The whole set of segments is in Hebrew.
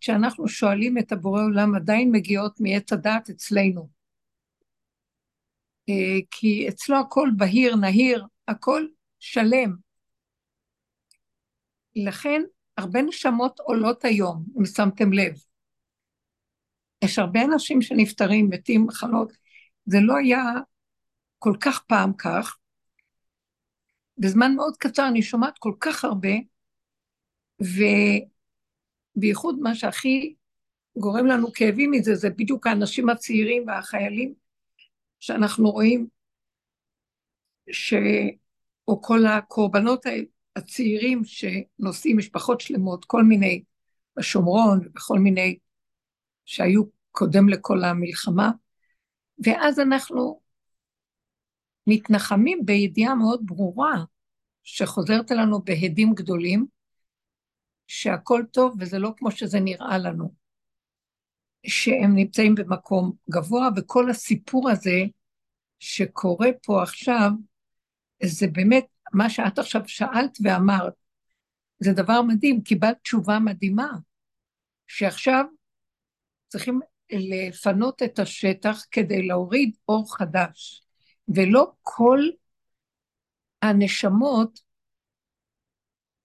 שאנחנו שואלים את הבורא עולם עדיין מגיעות מעץ הדעת אצלנו. אה, כי אצלו הכל בהיר, נהיר, הכל שלם. לכן הרבה נשמות עולות היום, אם שמתם לב. יש הרבה אנשים שנפטרים, מתים, מחלות. זה לא היה כל כך פעם כך. בזמן מאוד קצר אני שומעת כל כך הרבה, ובייחוד מה שהכי גורם לנו כאבים מזה, זה בדיוק האנשים הצעירים והחיילים שאנחנו רואים, ש... או כל הקורבנות הצעירים שנושאים משפחות שלמות, כל מיני בשומרון ובכל מיני שהיו קודם לכל המלחמה, ואז אנחנו מתנחמים בידיעה מאוד ברורה שחוזרת אלינו בהדים גדולים, שהכל טוב וזה לא כמו שזה נראה לנו, שהם נמצאים במקום גבוה, וכל הסיפור הזה שקורה פה עכשיו, זה באמת מה שאת עכשיו שאלת ואמרת, זה דבר מדהים, קיבלת תשובה מדהימה, שעכשיו צריכים לפנות את השטח כדי להוריד אור חדש, ולא כל הנשמות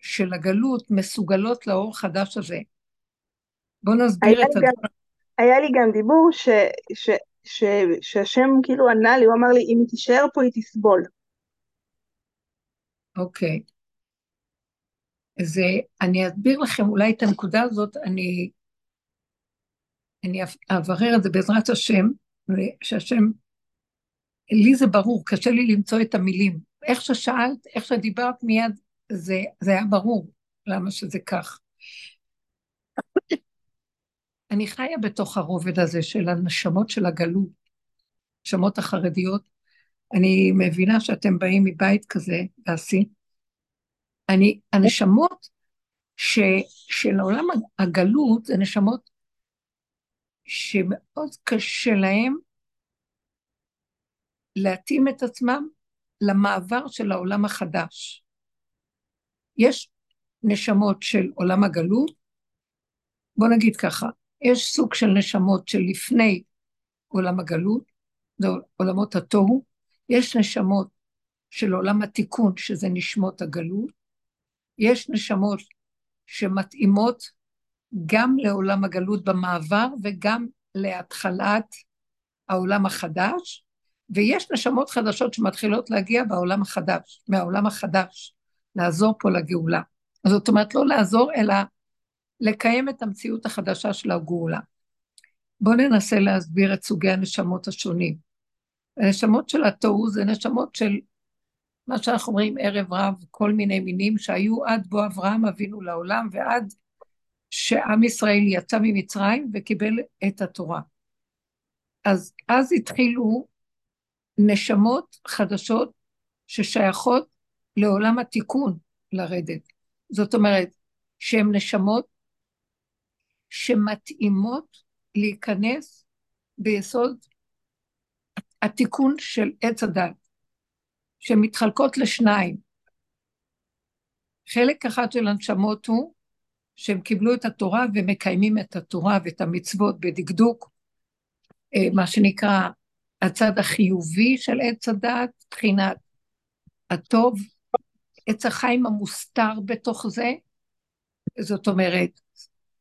של הגלות מסוגלות לאור חדש הזה. בואו נסביר את הדבר. היה לי גם דיבור ש, ש, ש, שהשם כאילו ענה לי, הוא אמר לי, אם היא תישאר פה היא תסבול. אוקיי. אז אני אסביר לכם אולי את הנקודה הזאת, אני, אני אברר את זה בעזרת השם, שהשם, לי זה ברור, קשה לי למצוא את המילים. איך ששאלת, איך שדיברת מיד, זה, זה היה ברור למה שזה כך. אני חיה בתוך הרובד הזה של הנשמות של הגלות, נשמות החרדיות. אני מבינה שאתם באים מבית כזה, דסי. אני, הנשמות ש, של עולם הגלות זה נשמות שמאוד קשה להם להתאים את עצמם למעבר של העולם החדש. יש נשמות של עולם הגלות, בוא נגיד ככה, יש סוג של נשמות של לפני עולם הגלות, זה עולמות התוהו, יש נשמות של עולם התיקון, שזה נשמות הגלות, יש נשמות שמתאימות גם לעולם הגלות במעבר וגם להתחלת העולם החדש, ויש נשמות חדשות שמתחילות להגיע בעולם החדש, מהעולם החדש, לעזור פה לגאולה. זאת אומרת, לא לעזור, אלא לקיים את המציאות החדשה של הגאולה. בואו ננסה להסביר את סוגי הנשמות השונים. הנשמות של התוהו זה נשמות של מה שאנחנו אומרים ערב רב, כל מיני מינים שהיו עד בוא אברהם אבינו לעולם ועד שעם ישראל יצא ממצרים וקיבל את התורה. אז אז התחילו נשמות חדשות ששייכות לעולם התיקון לרדת. זאת אומרת, שהן נשמות שמתאימות להיכנס ביסוד התיקון של עץ הדת, שמתחלקות לשניים. חלק אחד של הנשמות הוא שהם קיבלו את התורה ומקיימים את התורה ואת המצוות בדקדוק, אה, מה שנקרא הצד החיובי של עץ הדת, מבחינת הטוב, עץ החיים המוסתר בתוך זה, זאת אומרת,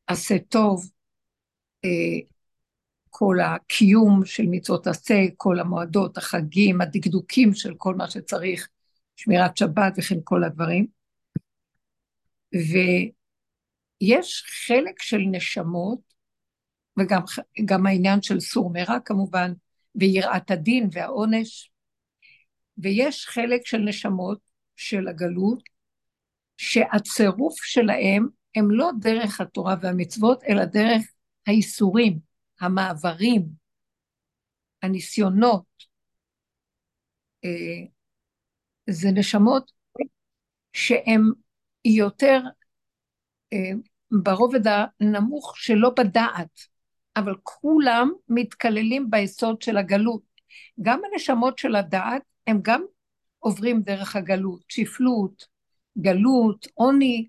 עשה טוב, אה, כל הקיום של מצוות עשה, כל המועדות, החגים, הדקדוקים של כל מה שצריך, שמירת שבת וכן כל הדברים. ויש חלק של נשמות, וגם העניין של סור מרע כמובן, ויראת הדין והעונש, ויש חלק של נשמות של הגלות, שהצירוף שלהם הם לא דרך התורה והמצוות, אלא דרך האיסורים, המעברים, הניסיונות. אה, זה נשמות שהן יותר אה, ברובד הנמוך שלא בדעת, אבל כולם מתכללים ביסוד של הגלות. גם הנשמות של הדעת הם גם עוברים דרך הגלות, שפלות, גלות, עוני,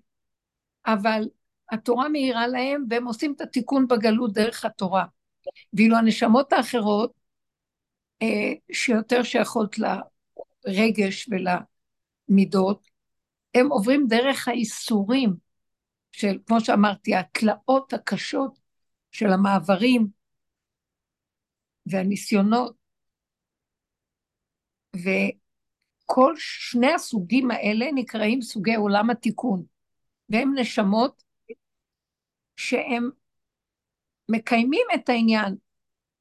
אבל התורה מאירה להם, והם עושים את התיקון בגלות דרך התורה. ואילו הנשמות האחרות, אה, שיותר שייכות לרגש ולמידות, הם עוברים דרך האיסורים של, כמו שאמרתי, התלאות הקשות של המעברים והניסיונות. וכל שני הסוגים האלה נקראים סוגי עולם התיקון, והם נשמות שהם מקיימים את העניין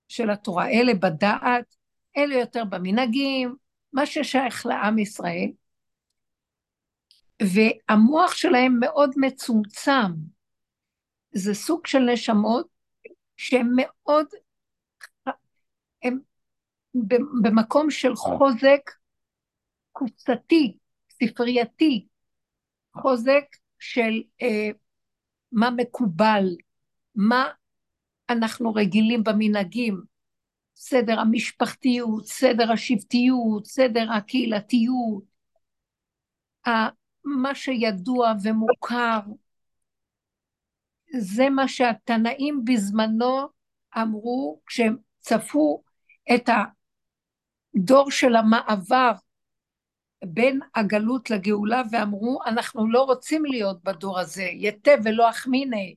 של התורה, אלה בדעת, אלה יותר במנהגים, מה ששייך לעם ישראל, והמוח שלהם מאוד מצומצם. זה סוג של נשמות שהן מאוד, הם במקום של חוזק קופסתי, ספרייתי, חוזק של אה, מה מקובל, מה אנחנו רגילים במנהגים, סדר המשפחתיות, סדר השבטיות, סדר הקהילתיות, מה שידוע ומוכר, זה מה שהתנאים בזמנו אמרו כשהם צפו את הדור של המעבר בין הגלות לגאולה ואמרו אנחנו לא רוצים להיות בדור הזה, יתה ולא אחמיני,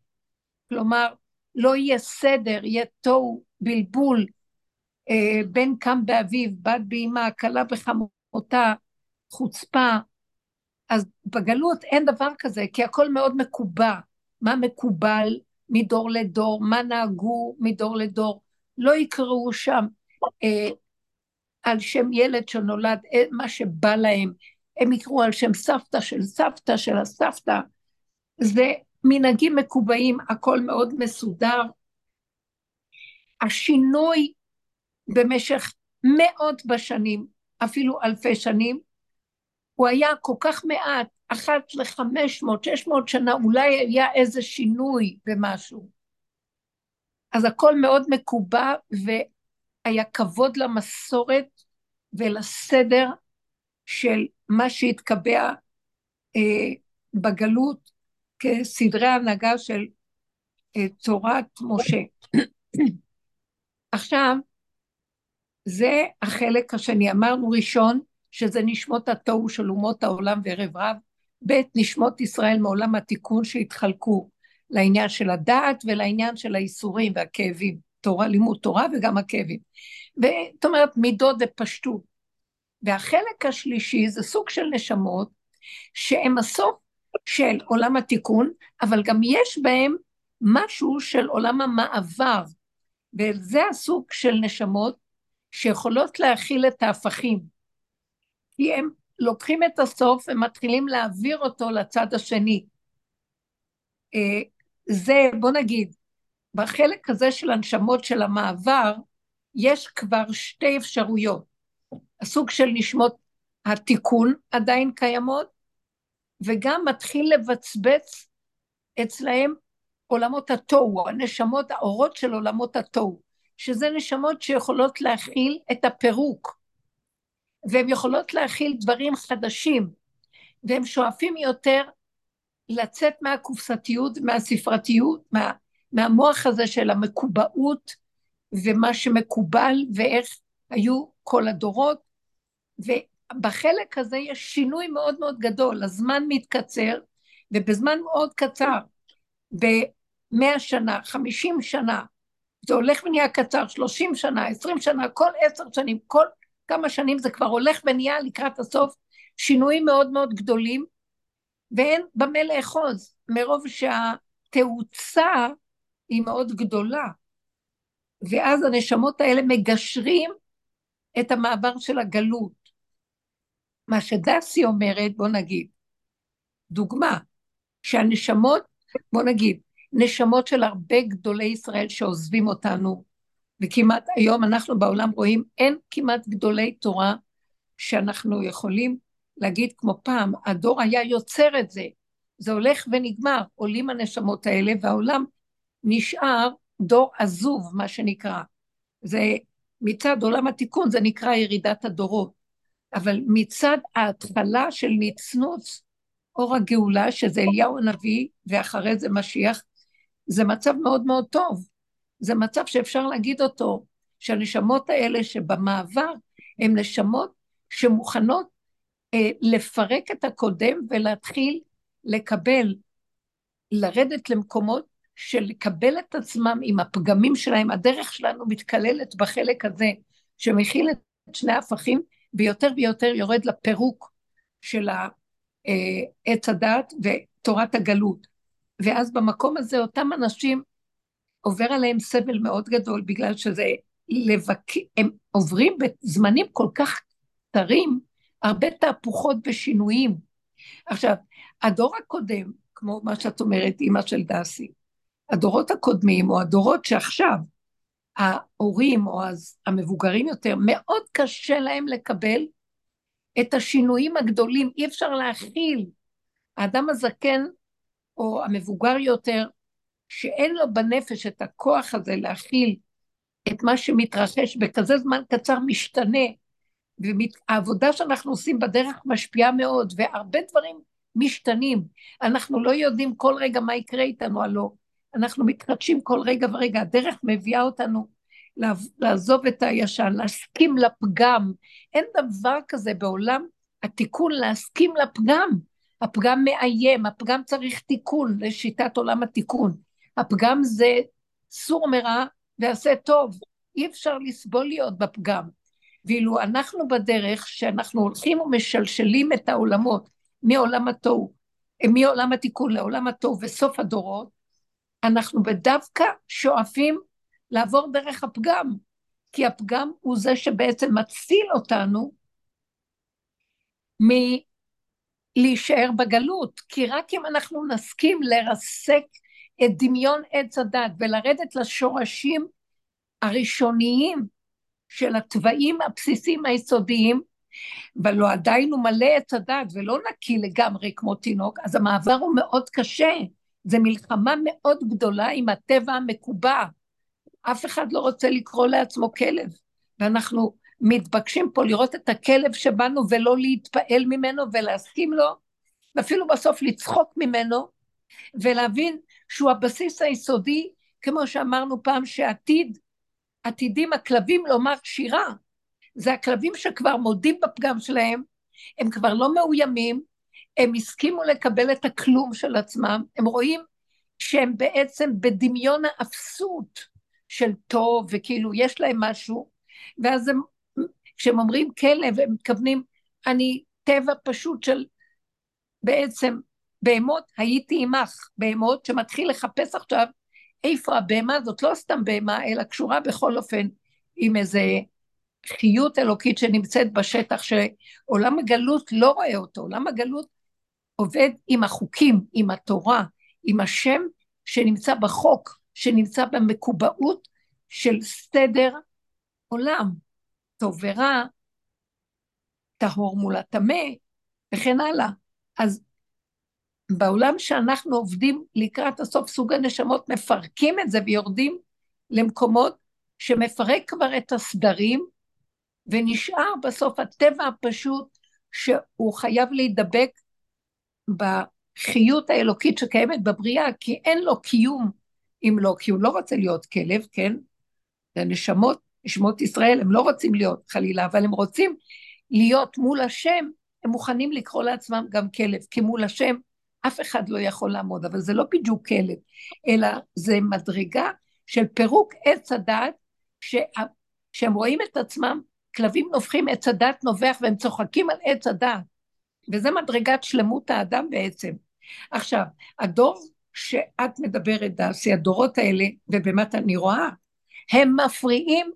כלומר לא יהיה סדר, יהיה תוהו, בלבול, אה, בן קם באביו, בת באמה, כלה בחמותה, חוצפה, אז בגלות אין דבר כזה, כי הכל מאוד מקובע. מה מקובל מדור לדור, מה נהגו מדור לדור. לא יקראו שם אה, על שם ילד שנולד, אה, מה שבא להם. הם יקראו על שם סבתא של סבתא של הסבתא. זה מנהגים מקובעים, הכל מאוד מסודר. השינוי במשך מאות בשנים, אפילו אלפי שנים, הוא היה כל כך מעט, אחת לחמש מאות, שש מאות שנה, אולי היה איזה שינוי במשהו. אז הכל מאוד מקובע, והיה כבוד למסורת ולסדר של מה שהתקבע אה, בגלות כסדרי הנהגה של אה, תורת משה. עכשיו, זה החלק השני. אמרנו ראשון, שזה נשמות התוהו של אומות העולם וערב רב, ב' נשמות ישראל מעולם התיקון שהתחלקו לעניין של הדעת ולעניין של האיסורים והכאבים, תורה, לימוד תורה וגם הכאבים. זאת אומרת מידות ופשטות. והחלק השלישי זה סוג של נשמות שהם הסוף של עולם התיקון, אבל גם יש בהם משהו של עולם המעבר, וזה הסוג של נשמות שיכולות להכיל את ההפכים. כי הם לוקחים את הסוף ומתחילים להעביר אותו לצד השני. אה, זה, בוא נגיד, בחלק הזה של הנשמות של המעבר, יש כבר שתי אפשרויות. הסוג של נשמות התיקון עדיין קיימות, וגם מתחיל לבצבץ אצלהם עולמות התוהו, הנשמות, האורות של עולמות התוהו, שזה נשמות שיכולות להכיל את הפירוק, והן יכולות להכיל דברים חדשים, והם שואפים יותר לצאת מהקופסתיות, מהספרתיות, מה, מהמוח הזה של המקובעות ומה שמקובל ואיך היו כל הדורות, ובחלק הזה יש שינוי מאוד מאוד גדול, הזמן מתקצר, ובזמן מאוד קצר, במאה שנה, חמישים שנה, זה הולך ונהיה קצר, שלושים שנה, עשרים שנה, כל עשר שנים, כל כמה שנים זה כבר הולך ונהיה לקראת הסוף שינויים מאוד מאוד גדולים, ואין במה לאחוז, מרוב שהתאוצה היא מאוד גדולה. ואז הנשמות האלה מגשרים את המעבר של הגלות. מה שדסי אומרת, בוא נגיד, דוגמה, שהנשמות, בוא נגיד, נשמות של הרבה גדולי ישראל שעוזבים אותנו, וכמעט היום אנחנו בעולם רואים, אין כמעט גדולי תורה שאנחנו יכולים להגיד כמו פעם, הדור היה יוצר את זה, זה הולך ונגמר, עולים הנשמות האלה והעולם נשאר דור עזוב, מה שנקרא. זה מצד עולם התיקון, זה נקרא ירידת הדורות. אבל מצד ההתחלה של נצנוץ אור הגאולה, שזה אליהו הנביא, ואחרי זה משיח, זה מצב מאוד מאוד טוב. זה מצב שאפשר להגיד אותו, שהנשמות האלה שבמעבר, הן נשמות שמוכנות אה, לפרק את הקודם ולהתחיל לקבל, לרדת למקומות של לקבל את עצמם עם הפגמים שלהם. הדרך שלנו מתקללת בחלק הזה, שמכיל את שני ההפכים, ויותר ויותר יורד לפירוק של אה, עץ הדת ותורת הגלות. ואז במקום הזה אותם אנשים עובר עליהם סבל מאוד גדול, בגלל שזה לבק... הם עוברים בזמנים כל כך קצרים, הרבה תהפוכות ושינויים. עכשיו, הדור הקודם, כמו מה שאת אומרת, אימא של דסי, הדורות הקודמים, או הדורות שעכשיו, ההורים או המבוגרים יותר, מאוד קשה להם לקבל את השינויים הגדולים, אי אפשר להכיל. האדם הזקן או המבוגר יותר, שאין לו בנפש את הכוח הזה להכיל את מה שמתרחש בכזה זמן קצר משתנה, והעבודה שאנחנו עושים בדרך משפיעה מאוד, והרבה דברים משתנים. אנחנו לא יודעים כל רגע מה יקרה איתנו, הלא אנחנו מתחדשים כל רגע ורגע. הדרך מביאה אותנו לעזוב את הישן, להסכים לפגם. אין דבר כזה בעולם התיקון להסכים לפגם. הפגם מאיים, הפגם צריך תיקון לשיטת עולם התיקון. הפגם זה סור מרע ועשה טוב. אי אפשר לסבול להיות בפגם. ואילו אנחנו בדרך שאנחנו הולכים ומשלשלים את העולמות מעולם התוהו, מעולם התיקון לעולם התוהו וסוף הדורות, אנחנו בדווקא שואפים לעבור דרך הפגם, כי הפגם הוא זה שבעצם מציל אותנו מלהישאר בגלות, כי רק אם אנחנו נסכים לרסק את דמיון עץ הדת ולרדת לשורשים הראשוניים של התוואים הבסיסיים היסודיים, ולא עדיין הוא מלא עץ הדת ולא נקי לגמרי כמו תינוק, אז המעבר הוא מאוד קשה. זו מלחמה מאוד גדולה עם הטבע המקובע. אף אחד לא רוצה לקרוא לעצמו כלב, ואנחנו מתבקשים פה לראות את הכלב שבנו ולא להתפעל ממנו ולהסכים לו, ואפילו בסוף לצחוק ממנו, ולהבין שהוא הבסיס היסודי, כמו שאמרנו פעם, שעתיד, עתידים הכלבים לומר שירה. זה הכלבים שכבר מודים בפגם שלהם, הם כבר לא מאוימים, הם הסכימו לקבל את הכלום של עצמם, הם רואים שהם בעצם בדמיון האפסות של טוב, וכאילו יש להם משהו, ואז הם, כשהם אומרים כלב, הם מתכוונים, אני טבע פשוט של בעצם בהמות, הייתי עמך, בהמות שמתחיל לחפש עכשיו איפה הבהמה הזאת, לא סתם בהמה, אלא קשורה בכל אופן עם איזה חיות אלוקית שנמצאת בשטח, שעולם הגלות לא רואה אותו, עולם הגלות עובד עם החוקים, עם התורה, עם השם שנמצא בחוק, שנמצא במקובעות של סדר עולם, טוב ורע, טהור מול הטמא, וכן הלאה. אז בעולם שאנחנו עובדים לקראת הסוף, סוג הנשמות מפרקים את זה ויורדים למקומות שמפרק כבר את הסדרים, ונשאר בסוף הטבע הפשוט שהוא חייב להידבק בחיות האלוקית שקיימת בבריאה, כי אין לו קיום אם לא, כי הוא לא רוצה להיות כלב, כן? זה נשמות, נשמות ישראל, הם לא רוצים להיות חלילה, אבל הם רוצים להיות מול השם, הם מוכנים לקרוא לעצמם גם כלב, כי מול השם אף אחד לא יכול לעמוד, אבל זה לא בדיוק כלב, אלא זה מדרגה של פירוק עץ הדת, שהם רואים את עצמם, כלבים נובחים, עץ הדת נובח והם צוחקים על עץ הדת. וזה מדרגת שלמות האדם בעצם. עכשיו, הדור שאת מדברת, דסי, הדורות האלה, ובאמת אני רואה, הם מפריעים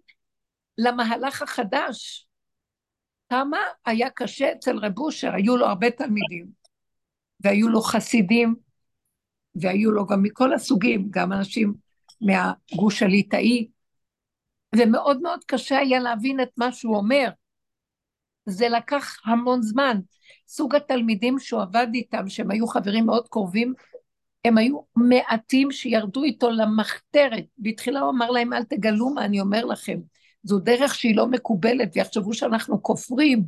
למהלך החדש. כמה היה קשה אצל רב אושר, היו לו הרבה תלמידים, והיו לו חסידים, והיו לו גם מכל הסוגים, גם אנשים מהגוש הליטאי, ומאוד מאוד קשה היה להבין את מה שהוא אומר. זה לקח המון זמן. סוג התלמידים שהוא עבד איתם, שהם היו חברים מאוד קרובים, הם היו מעטים שירדו איתו למחתרת. בתחילה הוא אמר להם, אל תגלו מה אני אומר לכם. זו דרך שהיא לא מקובלת, ויחשבו שאנחנו כופרים.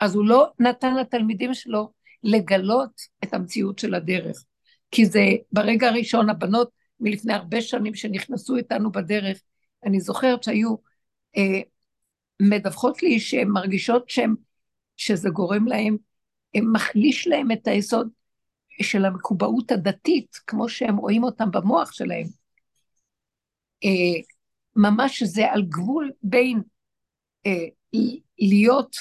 אז הוא לא נתן לתלמידים שלו לגלות את המציאות של הדרך. כי זה ברגע הראשון, הבנות מלפני הרבה שנים שנכנסו איתנו בדרך, אני זוכרת שהיו אה, מדווחות לי שהן מרגישות שהן, שזה גורם להן, מחליש להן את היסוד של המקובעות הדתית, כמו שהם רואים אותם במוח שלהם. אה, ממש זה על גבול בין אה, להיות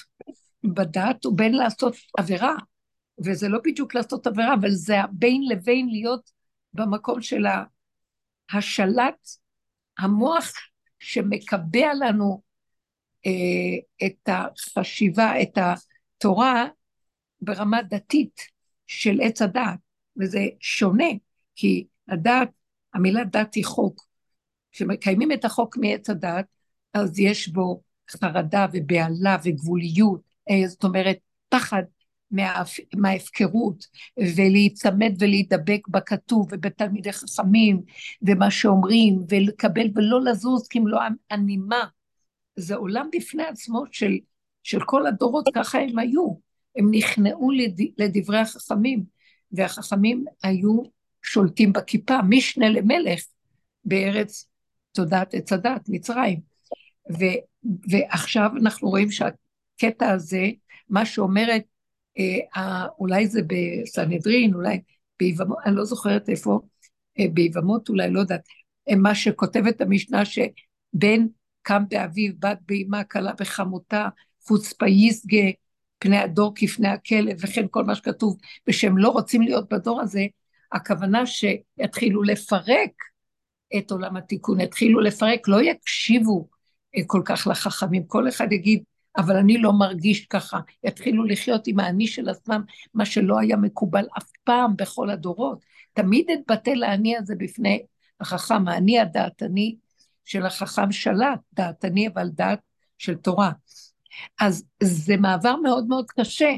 בדת ובין לעשות עבירה, וזה לא בדיוק לעשות עבירה, אבל זה בין לבין להיות במקום של השלט, המוח שמקבע לנו את החשיבה, את התורה ברמה דתית של עץ הדעת, וזה שונה, כי הדת, המילה דת היא חוק. כשמקיימים את החוק מעץ הדעת, אז יש בו חרדה ובהלה וגבוליות, אה, זאת אומרת, פחד מההפקרות, ולהיצמד ולהידבק בכתוב ובתלמידי חכמים, ומה שאומרים, ולקבל ולא לזוז כמלוא הנימה. זה עולם בפני עצמו של, של כל הדורות, ככה הם היו. הם נכנעו לד, לדברי החכמים, והחכמים היו שולטים בכיפה, משנה למלך בארץ תודעת עץ הדת, מצרים. ו, ועכשיו אנחנו רואים שהקטע הזה, מה שאומרת אה, אולי זה בסנהדרין, אולי ביבמות, אני לא זוכרת איפה, אה, ביבמות אולי, לא יודעת, אה, מה שכותבת המשנה שבן קם באביו, בת באמה, כלה בחמותה, חוצפה יסגה, פני הדור כפני הכלב, וכן כל מה שכתוב, ושהם לא רוצים להיות בדור הזה, הכוונה שיתחילו לפרק את עולם התיקון, יתחילו לפרק, לא יקשיבו כל כך לחכמים, כל אחד יגיד, אבל אני לא מרגיש ככה. יתחילו לחיות עם האני של עצמם, מה שלא היה מקובל אף פעם בכל הדורות. תמיד אתבטא לאני הזה בפני החכם, האני הדעתני של החכם שלט, דעתני אבל דעת של תורה. אז זה מעבר מאוד מאוד קשה.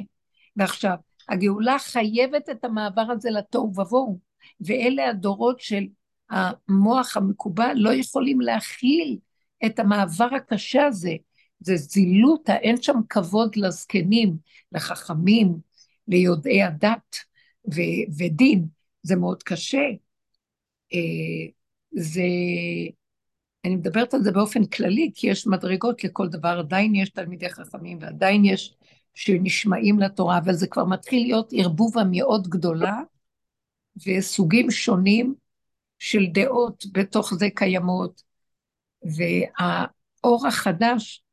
ועכשיו, הגאולה חייבת את המעבר הזה לתוהו ובוהו, ואלה הדורות של המוח המקובל לא יכולים להכיל את המעבר הקשה הזה. זה זילות, אין שם כבוד לזקנים, לחכמים, ליודעי הדת ו- ודין, זה מאוד קשה. אה, זה, אני מדברת על זה באופן כללי, כי יש מדרגות לכל דבר, עדיין יש תלמידי חכמים ועדיין יש שנשמעים לתורה, אבל זה כבר מתחיל להיות ערבובה מאוד גדולה, וסוגים שונים של דעות בתוך זה קיימות, והאור החדש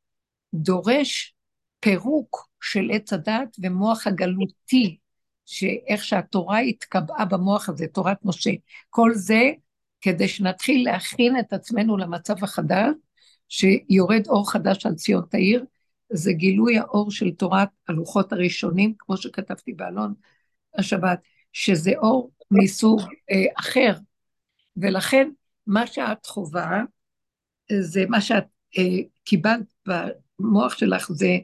דורש פירוק של עץ הדת ומוח הגלותי, שאיך שהתורה התקבעה במוח הזה, תורת משה. כל זה כדי שנתחיל להכין את עצמנו למצב החדש, שיורד אור חדש על ציון תאיר, זה גילוי האור של תורת הלוחות הראשונים, כמו שכתבתי באלון השבת, שזה אור מסוג אה, אחר. ולכן, מה שאת חווה, זה מה שאת אה, קיבלת המוח שלך זה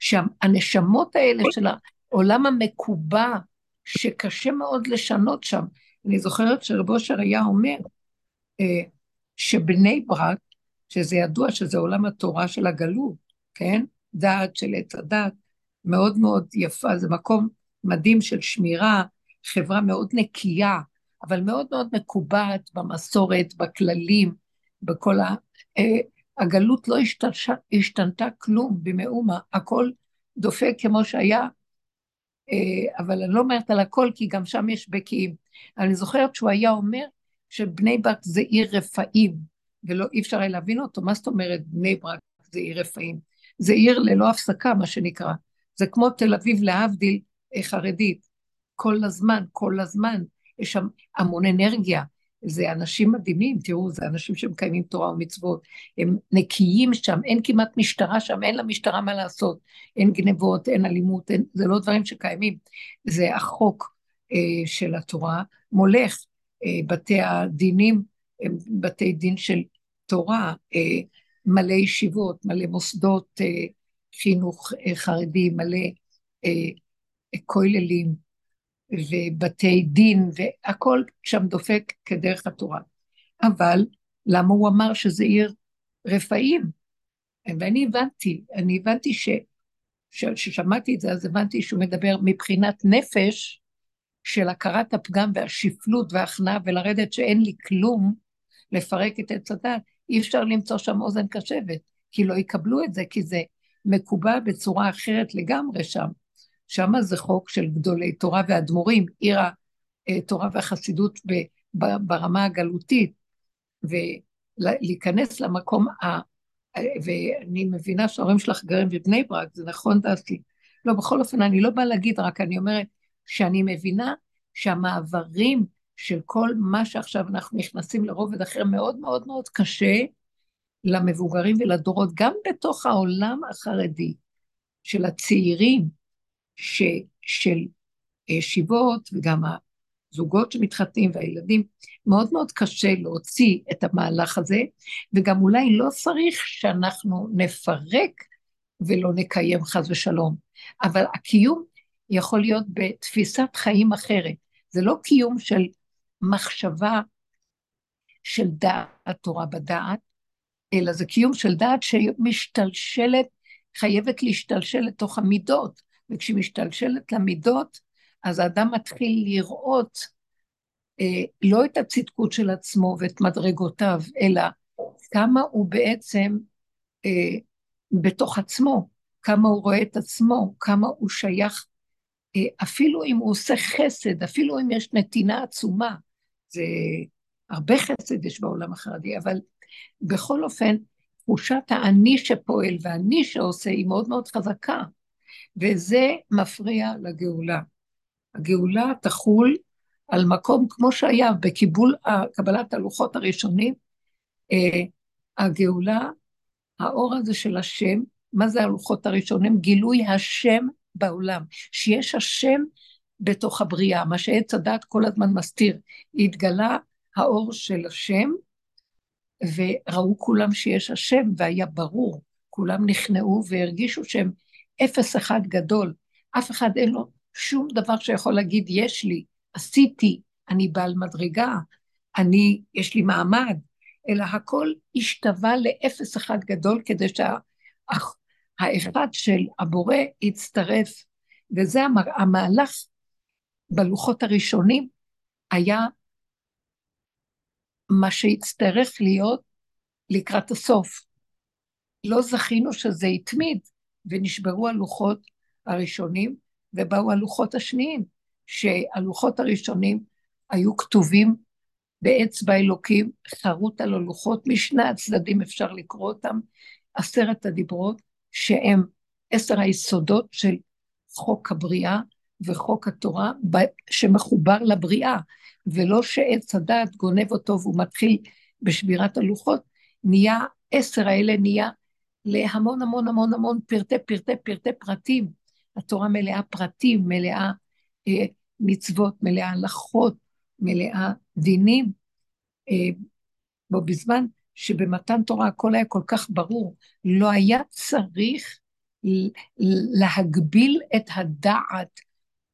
שהנשמות האלה של העולם המקובע, שקשה מאוד לשנות שם. אני זוכרת שרב אושר היה אומר אה, שבני ברק, שזה ידוע שזה עולם התורה של הגלות, כן? דעת של עץ הדת, מאוד מאוד יפה, זה מקום מדהים של שמירה, חברה מאוד נקייה, אבל מאוד מאוד מקובעת במסורת, בכללים, בכל ה... אה, הגלות לא השתנתה, השתנתה כלום במאומה, הכל דופק כמו שהיה, אה, אבל אני לא אומרת על הכל, כי גם שם יש בקיאים. אני זוכרת שהוא היה אומר שבני ברק זה עיר רפאים, ולא אי אפשר היה להבין אותו, מה זאת אומרת בני ברק זה עיר רפאים? זה עיר ללא הפסקה, מה שנקרא. זה כמו תל אביב להבדיל אה, חרדית. כל הזמן, כל הזמן, יש שם המון אנרגיה, זה אנשים מדהימים, תראו, זה אנשים שמקיימים תורה ומצוות, הם נקיים שם, אין כמעט משטרה שם, אין למשטרה מה לעשות, אין גנבות, אין אלימות, אין, זה לא דברים שקיימים, זה החוק אה, של התורה, מולך, בתי הדינים הם בתי דין של תורה, אה, מלא ישיבות, מלא מוסדות אה, חינוך אה, חרדי, מלא אה, כוללים, ובתי דין, והכל שם דופק כדרך התורה. אבל למה הוא אמר שזה עיר רפאים? ואני הבנתי, אני הבנתי ש, כששמעתי את זה, אז הבנתי שהוא מדבר מבחינת נפש של הכרת הפגם והשפלות וההכנעה ולרדת שאין לי כלום, לפרק את עץ הדת, אי אפשר למצוא שם אוזן קשבת, כי לא יקבלו את זה, כי זה מקובע בצורה אחרת לגמרי שם. שם זה חוק של גדולי תורה ואדמו"רים, עיר התורה והחסידות ברמה הגלותית, ולהיכנס למקום ה... ואני מבינה שההורים שלך גרים בבני ברק, זה נכון דעתי. לא, בכל אופן, אני לא באה להגיד, רק אני אומרת שאני מבינה שהמעברים של כל מה שעכשיו אנחנו נכנסים לרובד אחר מאוד מאוד מאוד קשה למבוגרים ולדורות, גם בתוך העולם החרדי של הצעירים, ש, של ישיבות וגם הזוגות שמתחתנים והילדים, מאוד מאוד קשה להוציא את המהלך הזה, וגם אולי לא צריך שאנחנו נפרק ולא נקיים חס ושלום, אבל הקיום יכול להיות בתפיסת חיים אחרת. זה לא קיום של מחשבה של דעת תורה בדעת, אלא זה קיום של דעת שמשתלשלת, חייבת להשתלשל לתוך המידות, וכשהיא משתלשלת למידות, אז האדם מתחיל לראות אה, לא את הצדקות של עצמו ואת מדרגותיו, אלא כמה הוא בעצם אה, בתוך עצמו, כמה הוא רואה את עצמו, כמה הוא שייך, אפילו אם הוא עושה חסד, אפילו אם יש נתינה עצומה, זה הרבה חסד יש בעולם החרדי, אבל בכל אופן, תחושת האני שפועל והאני שעושה היא מאוד מאוד חזקה, וזה מפריע לגאולה. הגאולה תחול על מקום כמו שהיה בקיבול קבלת הלוחות הראשונים, אה, הגאולה, האור הזה של השם, מה זה הלוחות הראשונים? גילוי השם בעולם, שיש השם בתוך הבריאה, מה שעץ הדת כל הזמן מסתיר. התגלה האור של השם, וראו כולם שיש השם, והיה ברור. כולם נכנעו והרגישו שהם אפס אחד גדול. אף אחד אין לו שום דבר שיכול להגיד, יש לי, עשיתי, אני בעל מדרגה, אני, יש לי מעמד, אלא הכל השתווה לאפס אחד גדול כדי שהאחד של הבורא יצטרף. וזה המהלך בלוחות הראשונים היה מה שיצטרך להיות לקראת הסוף. לא זכינו שזה התמיד, ונשברו הלוחות הראשונים, ובאו הלוחות השניים, שהלוחות הראשונים היו כתובים באצבע אלוקים, חרוט על הלוחות, משני הצדדים אפשר לקרוא אותם, עשרת הדיברות, שהם עשר היסודות של חוק הבריאה, וחוק התורה שמחובר לבריאה, ולא שעץ הדעת גונב אותו והוא מתחיל בשבירת הלוחות, נהיה, עשר האלה נהיה להמון המון המון המון פרטי פרטי פרטי פרטים. התורה מלאה פרטים, מלאה אה, מצוות, מלאה הלכות, מלאה דינים. אה, בו בזמן שבמתן תורה הכל היה כל כך ברור, לא היה צריך להגביל את הדעת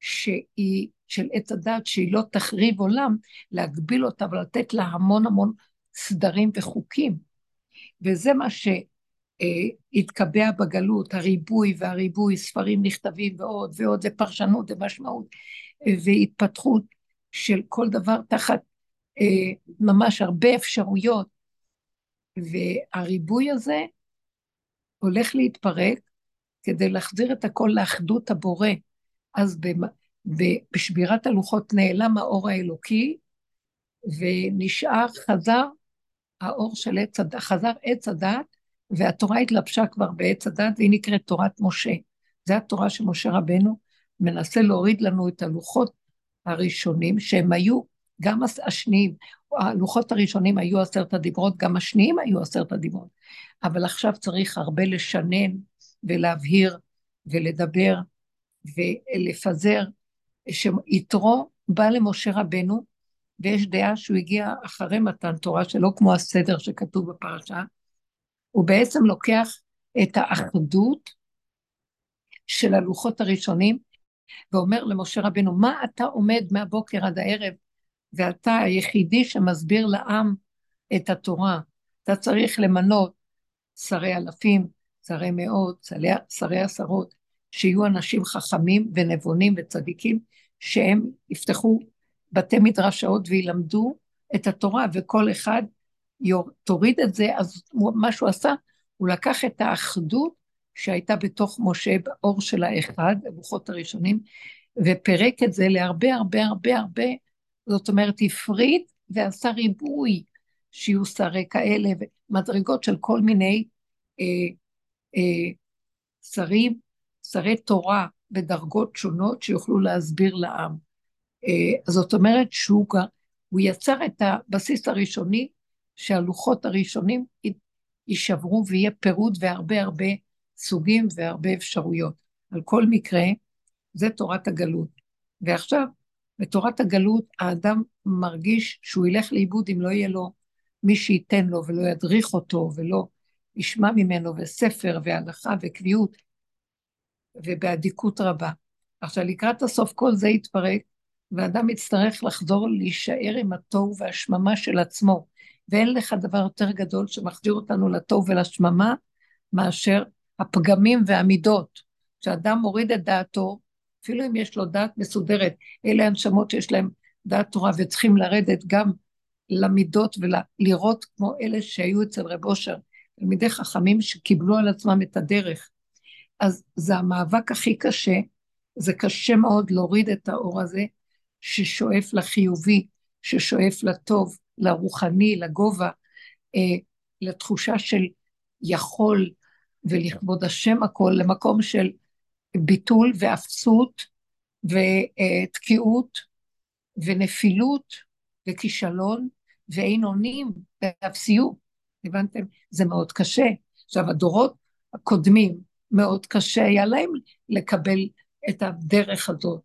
שהיא, של עץ הדת, שהיא לא תחריב עולם, להגביל אותה ולתת לה המון המון סדרים וחוקים. וזה מה שהתקבע בגלות, הריבוי והריבוי, ספרים נכתבים ועוד ועוד, ופרשנות ומשמעות, והתפתחות של כל דבר תחת אה, ממש הרבה אפשרויות. והריבוי הזה הולך להתפרק כדי להחזיר את הכל לאחדות הבורא. אז בשבירת הלוחות נעלם האור האלוקי, ונשאר, חזר האור של עץ הדת, חזר עץ הדת, והתורה התלבשה כבר בעץ הדת, והיא נקראת תורת משה. זו התורה שמשה רבנו מנסה להוריד לנו את הלוחות הראשונים, שהם היו גם השניים, הלוחות הראשונים היו עשרת הדיברות, גם השניים היו עשרת הדיברות, אבל עכשיו צריך הרבה לשנן ולהבהיר ולדבר ולפזר, שיתרו בא למשה רבנו, ויש דעה שהוא הגיע אחרי מתן תורה, שלא כמו הסדר שכתוב בפרשה, הוא בעצם לוקח את האחדות של הלוחות הראשונים, ואומר למשה רבנו, מה אתה עומד מהבוקר עד הערב, ואתה היחידי שמסביר לעם את התורה. אתה צריך למנות שרי אלפים, שרי מאות, שרי עשרות, שיהיו אנשים חכמים ונבונים וצדיקים, שהם יפתחו בתי מדרשאות וילמדו את התורה, וכל אחד תוריד את זה, אז מה שהוא עשה, הוא לקח את האחדות שהייתה בתוך משה באור של האחד, הרוחות הראשונים, ופירק את זה להרבה הרבה הרבה הרבה, זאת אומרת הפריד ועשה ריבוי, שיהיו שרי כאלה, ומדרגות של כל מיני אה, אה, שרים, שרי תורה בדרגות שונות שיוכלו להסביר לעם. אה, זאת אומרת שהוא הוא יצר את הבסיס הראשוני, שהלוחות הראשונים יישברו ויהיה פירוד והרבה הרבה סוגים והרבה אפשרויות. על כל מקרה, זה תורת הגלות. ועכשיו, בתורת הגלות, האדם מרגיש שהוא ילך לאיבוד אם לא יהיה לו מי שייתן לו ולא ידריך אותו ולא ישמע ממנו וספר והלכה וקביעות ובאדיקות רבה. עכשיו, לקראת הסוף כל זה יתפרק, ואדם יצטרך לחזור להישאר עם התוהו והשממה של עצמו. ואין לך דבר יותר גדול שמחזיר אותנו לתוהו ולשממה מאשר הפגמים והמידות. כשאדם מוריד את דעתו, אפילו אם יש לו דעת מסודרת, אלה הנשמות שיש להם דעת תורה וצריכים לרדת גם למידות ולראות כמו אלה שהיו אצל רב אושר, תלמידי חכמים שקיבלו על עצמם את הדרך. אז זה המאבק הכי קשה, זה קשה מאוד להוריד את האור הזה ששואף לחיובי, ששואף לטוב, לרוחני, לגובה, אה, לתחושה של יכול ולכבוד השם הכל, למקום של ביטול ואפסות ותקיעות ונפילות וכישלון ואין אונים ואפסיות. הבנתם? זה מאוד קשה. עכשיו, הדורות הקודמים, מאוד קשה היה להם לקבל את הדרך הזאת,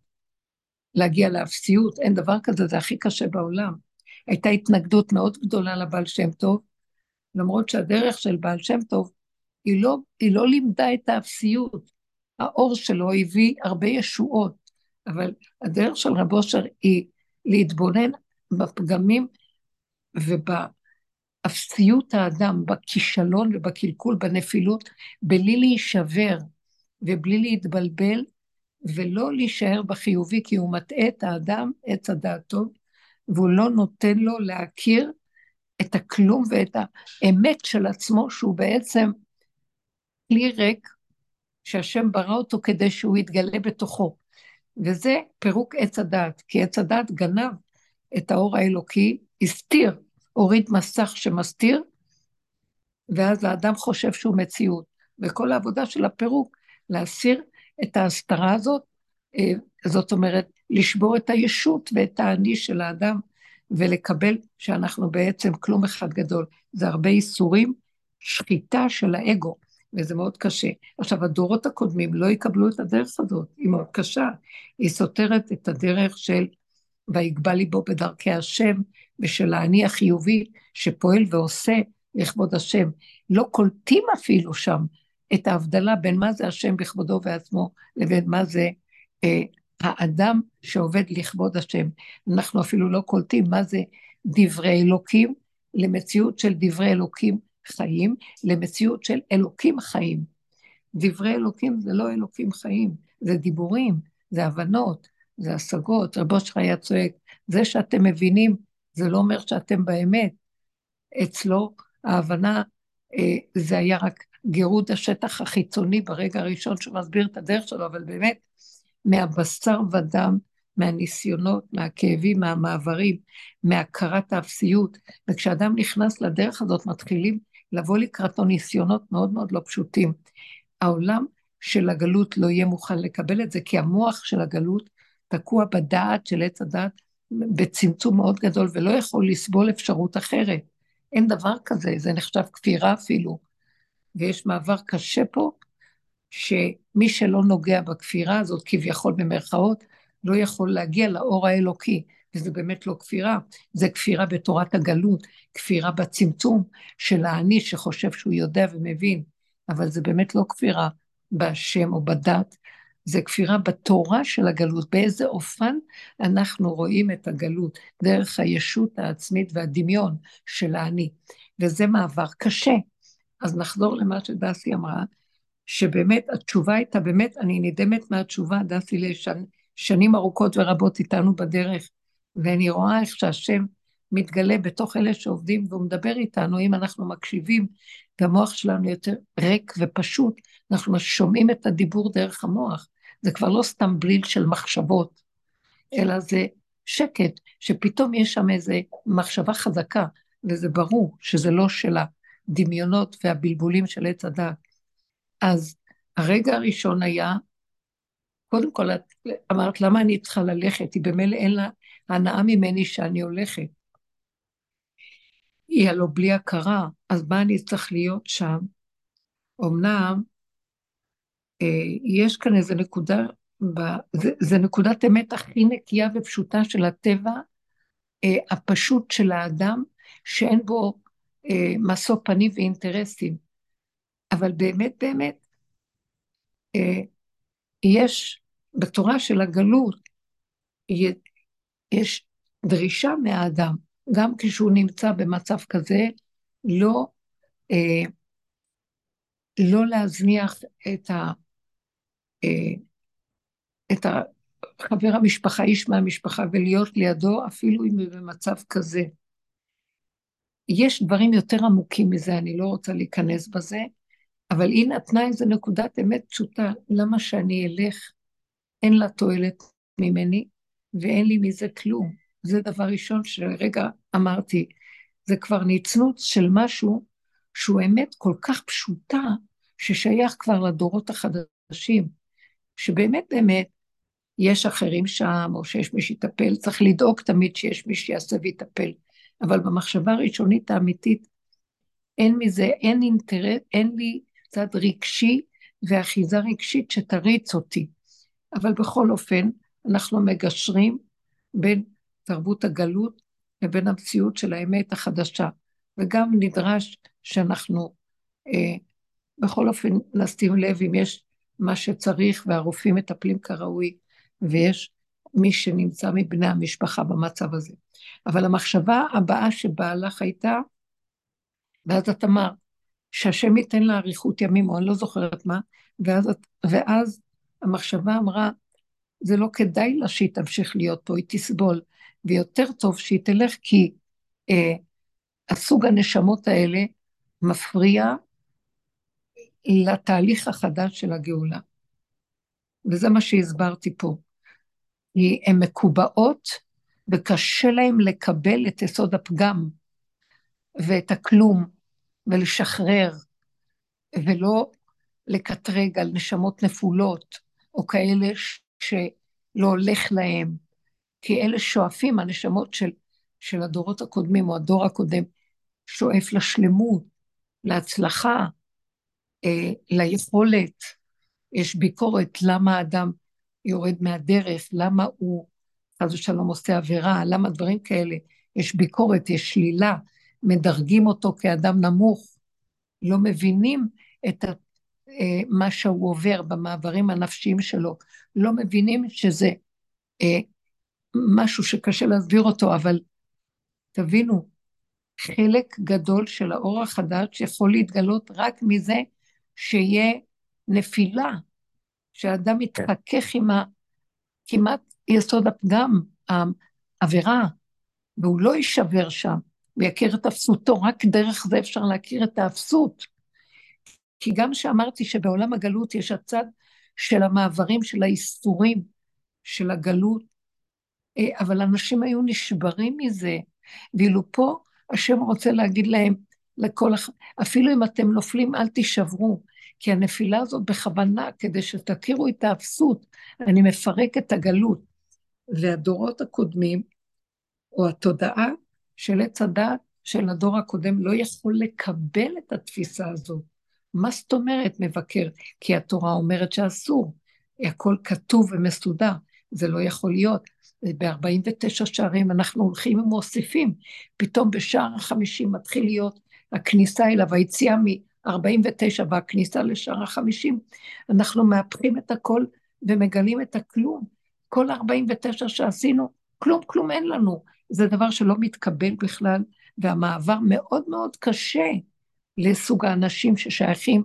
להגיע לאפסיות, אין דבר כזה, זה הכי קשה בעולם. הייתה התנגדות מאוד גדולה לבעל שם טוב, למרות שהדרך של בעל שם טוב, היא לא, היא לא לימדה את האפסיות. האור שלו הביא הרבה ישועות, אבל הדרך של רב אושר היא להתבונן בפגמים ובאפסיות האדם, בכישלון ובקלקול, בנפילות, בלי להישבר ובלי להתבלבל, ולא להישאר בחיובי, כי הוא מטעה את האדם, עץ הדעת טוב, והוא לא נותן לו להכיר את הכלום ואת האמת של עצמו, שהוא בעצם כלי ריק, שהשם ברא אותו כדי שהוא יתגלה בתוכו. וזה פירוק עץ הדעת, כי עץ הדעת גנב את האור האלוקי, הסתיר, הוריד מסך שמסתיר, ואז האדם חושב שהוא מציאות. וכל העבודה של הפירוק, להסיר את ההסתרה הזאת, אה, זאת אומרת, לשבור את הישות ואת האני של האדם, ולקבל שאנחנו בעצם כלום אחד גדול. זה הרבה איסורים, שחיטה של האגו, וזה מאוד קשה. עכשיו, הדורות הקודמים לא יקבלו את הדרך הזאת, היא מאוד קשה. היא סותרת את הדרך של ויגבה ליבו בדרכי השם, ושל האני החיובי שפועל ועושה לכבוד השם. לא קולטים אפילו שם את ההבדלה בין מה זה השם בכבודו ועצמו לבין מה זה אה, האדם שעובד לכבוד השם. אנחנו אפילו לא קולטים מה זה דברי אלוקים למציאות של דברי אלוקים חיים, למציאות של אלוקים חיים. דברי אלוקים זה לא אלוקים חיים, זה דיבורים, זה הבנות, זה השגות. רבו שלך היה צועק, זה שאתם מבינים, זה לא אומר שאתם באמת. אצלו ההבנה, אה, זה היה רק גירוד השטח החיצוני ברגע הראשון שהוא מסביר את הדרך שלו, אבל באמת, מהבשר ודם, מהניסיונות, מהכאבים, מהמעברים, מהכרת האפסיות. וכשאדם נכנס לדרך הזאת, מתחילים לבוא לקראתו ניסיונות מאוד מאוד לא פשוטים. העולם של הגלות לא יהיה מוכן לקבל את זה, כי המוח של הגלות תקוע בדעת של עץ הדעת בצמצום מאוד גדול, ולא יכול לסבול אפשרות אחרת. אין דבר כזה, זה נחשב כפירה אפילו. ויש מעבר קשה פה, שמי שלא נוגע בכפירה הזאת, כביכול במרכאות, לא יכול להגיע לאור האלוקי, וזה באמת לא כפירה, זה כפירה בתורת הגלות, כפירה בצמצום של האני שחושב שהוא יודע ומבין, אבל זה באמת לא כפירה בהשם או בדת, זה כפירה בתורה של הגלות, באיזה אופן אנחנו רואים את הגלות, דרך הישות העצמית והדמיון של האני, וזה מעבר קשה. אז נחזור למה שדסי אמרה, שבאמת התשובה הייתה, באמת, אני נדהמת מהתשובה, דסי לשנים שנים ארוכות ורבות איתנו בדרך, ואני רואה איך שהשם מתגלה בתוך אלה שעובדים והוא מדבר איתנו, אם אנחנו מקשיבים, והמוח שלנו יותר ריק ופשוט, אנחנו שומעים את הדיבור דרך המוח. זה כבר לא סתם בליל של מחשבות, אלא זה שקט, שפתאום יש שם איזו מחשבה חזקה, וזה ברור שזה לא של הדמיונות והבלבולים של עץ הדת. אז הרגע הראשון היה, קודם כל את אמרת, למה אני צריכה ללכת? היא במילא אין לה הנאה ממני שאני הולכת. היא הלא בלי הכרה, אז מה אני צריך להיות שם? אמנם אה, יש כאן איזו נקודה, ב, זה, זה נקודת אמת הכי נקייה ופשוטה של הטבע אה, הפשוט של האדם, שאין בו אה, משוא פנים ואינטרסים. אבל באמת באמת, אה, יש בתורה של הגלות, יש דרישה מהאדם, גם כשהוא נמצא במצב כזה, לא, אה, לא להזניח את, ה, אה, את חבר המשפחה, איש מהמשפחה, ולהיות לידו, אפילו אם הוא במצב כזה. יש דברים יותר עמוקים מזה, אני לא רוצה להיכנס בזה, אבל היא נתנה איזו נקודת אמת פשוטה, למה שאני אלך, אין לה תועלת ממני, ואין לי מזה כלום. זה דבר ראשון שרגע אמרתי, זה כבר נצנוץ של משהו שהוא אמת כל כך פשוטה, ששייך כבר לדורות החדשים, שבאמת באמת יש אחרים שם, או שיש מי שיטפל, צריך לדאוג תמיד שיש מי שיעשה ויטפל. אבל במחשבה הראשונית האמיתית, אין מזה, אין אינטרס, אין לי צד רגשי ואחיזה רגשית שתריץ אותי. אבל בכל אופן, אנחנו מגשרים בין תרבות הגלות לבין המציאות של האמת החדשה. וגם נדרש שאנחנו אה, בכל אופן נשים לב אם יש מה שצריך והרופאים מטפלים כראוי, ויש מי שנמצא מבני המשפחה במצב הזה. אבל המחשבה הבאה שבאה לך הייתה, ואז את אמרת, שהשם ייתן לה אריכות ימים, או אני לא זוכרת מה, ואז, ואז המחשבה אמרה, זה לא כדאי לה שהיא תמשיך להיות פה, היא תסבול, ויותר טוב שהיא תלך, כי אה, הסוג הנשמות האלה מפריע לתהליך החדש של הגאולה. וזה מה שהסברתי פה. הן מקובעות וקשה להן לקבל את יסוד הפגם ואת הכלום ולשחרר ולא לקטרג על נשמות נפולות או כאלה שלא הולך להם, כי אלה שואפים, הנשמות של, של הדורות הקודמים או הדור הקודם, שואף לשלמות, להצלחה, אה, ליכולת. יש ביקורת למה האדם יורד מהדרך, למה הוא חס ושלום עושה עבירה, למה דברים כאלה. יש ביקורת, יש שלילה, מדרגים אותו כאדם נמוך, לא מבינים את אה, מה שהוא עובר במעברים הנפשיים שלו, לא מבינים שזה אה, משהו שקשה להסביר אותו, אבל תבינו, חלק גדול של האור החדש יכול להתגלות רק מזה שיהיה נפילה, שאדם מתחכך עם ה... כמעט יסוד הפגם, העבירה, והוא לא יישבר שם, הוא יכיר את אפסותו, רק דרך זה אפשר להכיר את האפסות. כי גם שאמרתי שבעולם הגלות יש הצד של המעברים, של האיסורים, של הגלות, אה, אבל אנשים היו נשברים מזה, ואילו פה השם רוצה להגיד להם, לכל, אפילו אם אתם נופלים, אל תישברו, כי הנפילה הזאת בכוונה, כדי שתכירו את האפסות, אני מפרק את הגלות. והדורות הקודמים, או התודעה של עץ הדעת של הדור הקודם, לא יכול לקבל את התפיסה הזאת. מה זאת אומרת מבקר? כי התורה אומרת שאסור. הכל כתוב ומסודר, זה לא יכול להיות. ב-49 שערים אנחנו הולכים ומוסיפים, פתאום בשער החמישים מתחיל להיות הכניסה אליו, היציאה מ-49 והכניסה לשער החמישים, אנחנו מהפכים את הכל ומגלים את הכלום. כל 49 שעשינו, כלום כלום אין לנו. זה דבר שלא מתקבל בכלל, והמעבר מאוד מאוד קשה לסוג האנשים ששייכים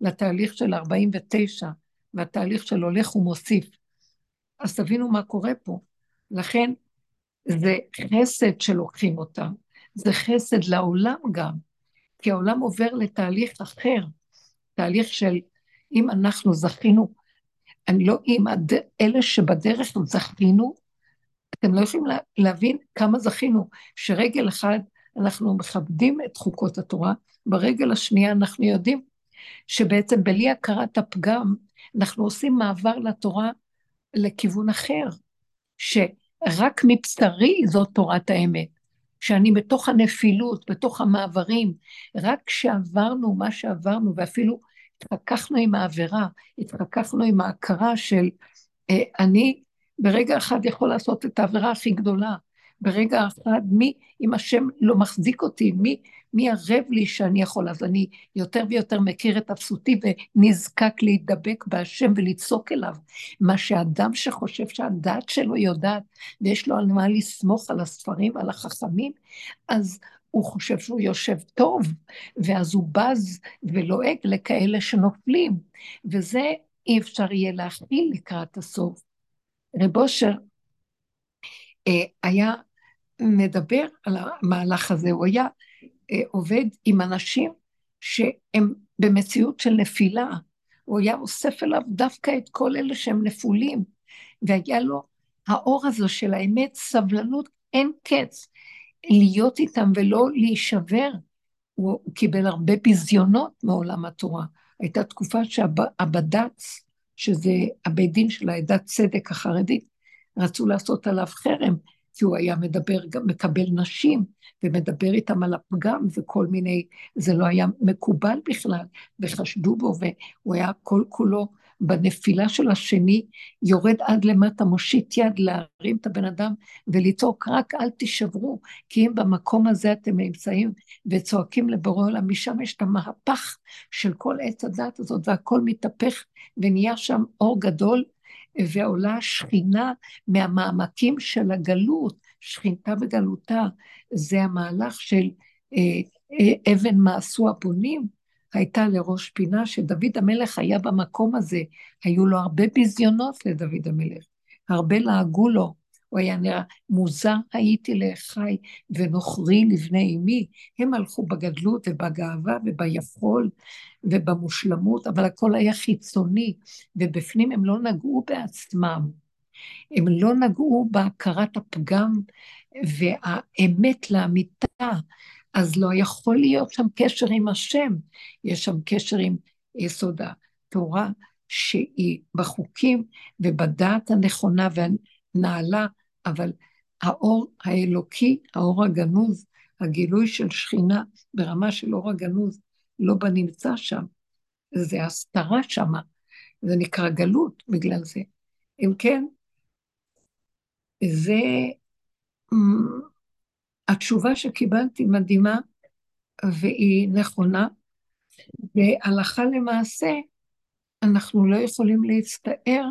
לתהליך של 49, והתהליך של הולך ומוסיף. אז תבינו מה קורה פה. לכן, זה חסד שלוקחים אותם, זה חסד לעולם גם, כי העולם עובר לתהליך אחר, תהליך של אם אנחנו זכינו, אני לא אם, אלה שבדרך זכינו, אתם לא יכולים להבין כמה זכינו, שרגל אחד אנחנו מכבדים את חוקות התורה, ברגל השנייה אנחנו יודעים שבעצם בלי הכרת הפגם, אנחנו עושים מעבר לתורה לכיוון אחר, שרק מבשרי זאת תורת האמת, שאני בתוך הנפילות, בתוך המעברים, רק כשעברנו מה שעברנו, ואפילו התחככנו עם העבירה, התחככנו עם ההכרה של אה, אני ברגע אחד יכול לעשות את העבירה הכי גדולה. ברגע אחד, מי, אם השם לא מחזיק אותי, מי, מי ערב לי שאני יכול? אז אני יותר ויותר מכיר את אפסותי ונזקק להידבק בהשם ולצעוק אליו. מה שאדם שחושב שהדעת שלו יודעת ויש לו על מה לסמוך על הספרים, על החכמים, אז הוא חושב שהוא יושב טוב, ואז הוא בז ולועג לכאלה שנופלים, וזה אי אפשר יהיה להכיל לקראת הסוף. רב אושר אה, היה מדבר על המהלך הזה, הוא היה אה, עובד עם אנשים שהם במציאות של נפילה, הוא היה אוסף אליו דווקא את כל אלה שהם נפולים, והיה לו האור הזו של האמת, סבלנות אין קץ, להיות איתם ולא להישבר. הוא קיבל הרבה ביזיונות מעולם התורה. הייתה תקופה שהבד"ץ, שזה הבית דין של העדת צדק החרדית, רצו לעשות עליו חרם, כי הוא היה מדבר, גם מקבל נשים, ומדבר איתם על הפגם וכל מיני, זה לא היה מקובל בכלל, וחשדו בו, והוא היה כל כולו בנפילה של השני, יורד עד למטה, מושיט יד להרים את הבן אדם ולצעוק, רק אל תישברו, כי אם במקום הזה אתם נמצאים וצועקים לבורא עולם, משם יש את המהפך של כל עץ הדת הזאת, והכל מתהפך ונהיה שם אור גדול, ועולה שכינה מהמעמקים של הגלות, שכינתה בגלותה, זה המהלך של אה, אה, אבן מעשו הבונים, הייתה לראש פינה שדוד המלך היה במקום הזה, היו לו הרבה ביזיונות לדוד המלך, הרבה לעגו לו, הוא היה נראה, מוזר הייתי לאחי ונוכרי לבני אמי. הם הלכו בגדלות ובגאווה וביכול ובמושלמות, אבל הכל היה חיצוני, ובפנים הם לא נגעו בעצמם. הם לא נגעו בהכרת הפגם והאמת לאמיתה, אז לא יכול להיות שם קשר עם השם, יש שם קשר עם יסוד התורה, שהיא בחוקים ובדעת הנכונה והנעלה, אבל האור האלוקי, האור הגנוז, הגילוי של שכינה ברמה של אור הגנוז, לא בנמצא שם, זה הסתרה שמה, זה נקרא גלות בגלל זה. אם כן, זה התשובה שקיבלתי מדהימה, והיא נכונה, והלכה למעשה, אנחנו לא יכולים להצטער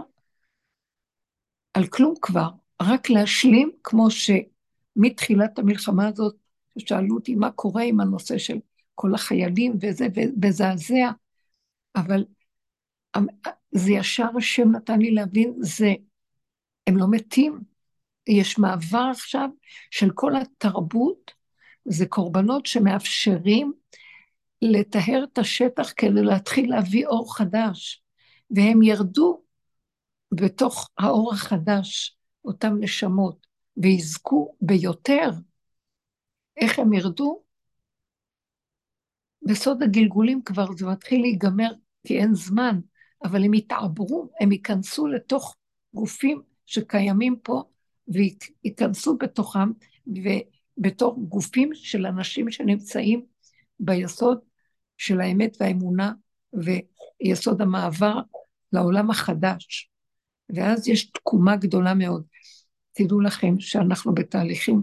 על כלום כבר, רק להשלים, כמו שמתחילת המלחמה הזאת, שאלו אותי מה קורה עם הנושא של כל החיילים? וזה, ומזעזע, אבל זה ישר השם נתן לי להבין, זה, הם לא מתים, יש מעבר עכשיו של כל התרבות, זה קורבנות שמאפשרים לטהר את השטח כדי להתחיל להביא אור חדש, והם ירדו בתוך האור החדש, אותם נשמות, ויזכו ביותר. איך הם ירדו? בסוד הגלגולים כבר זה מתחיל להיגמר כי אין זמן, אבל הם יתעברו, הם ייכנסו לתוך גופים שקיימים פה, וייכנסו בתוכם, ובתור גופים של אנשים שנמצאים ביסוד של האמת והאמונה, ויסוד המעבר לעולם החדש. ואז יש תקומה גדולה מאוד. תדעו לכם שאנחנו בתהליכים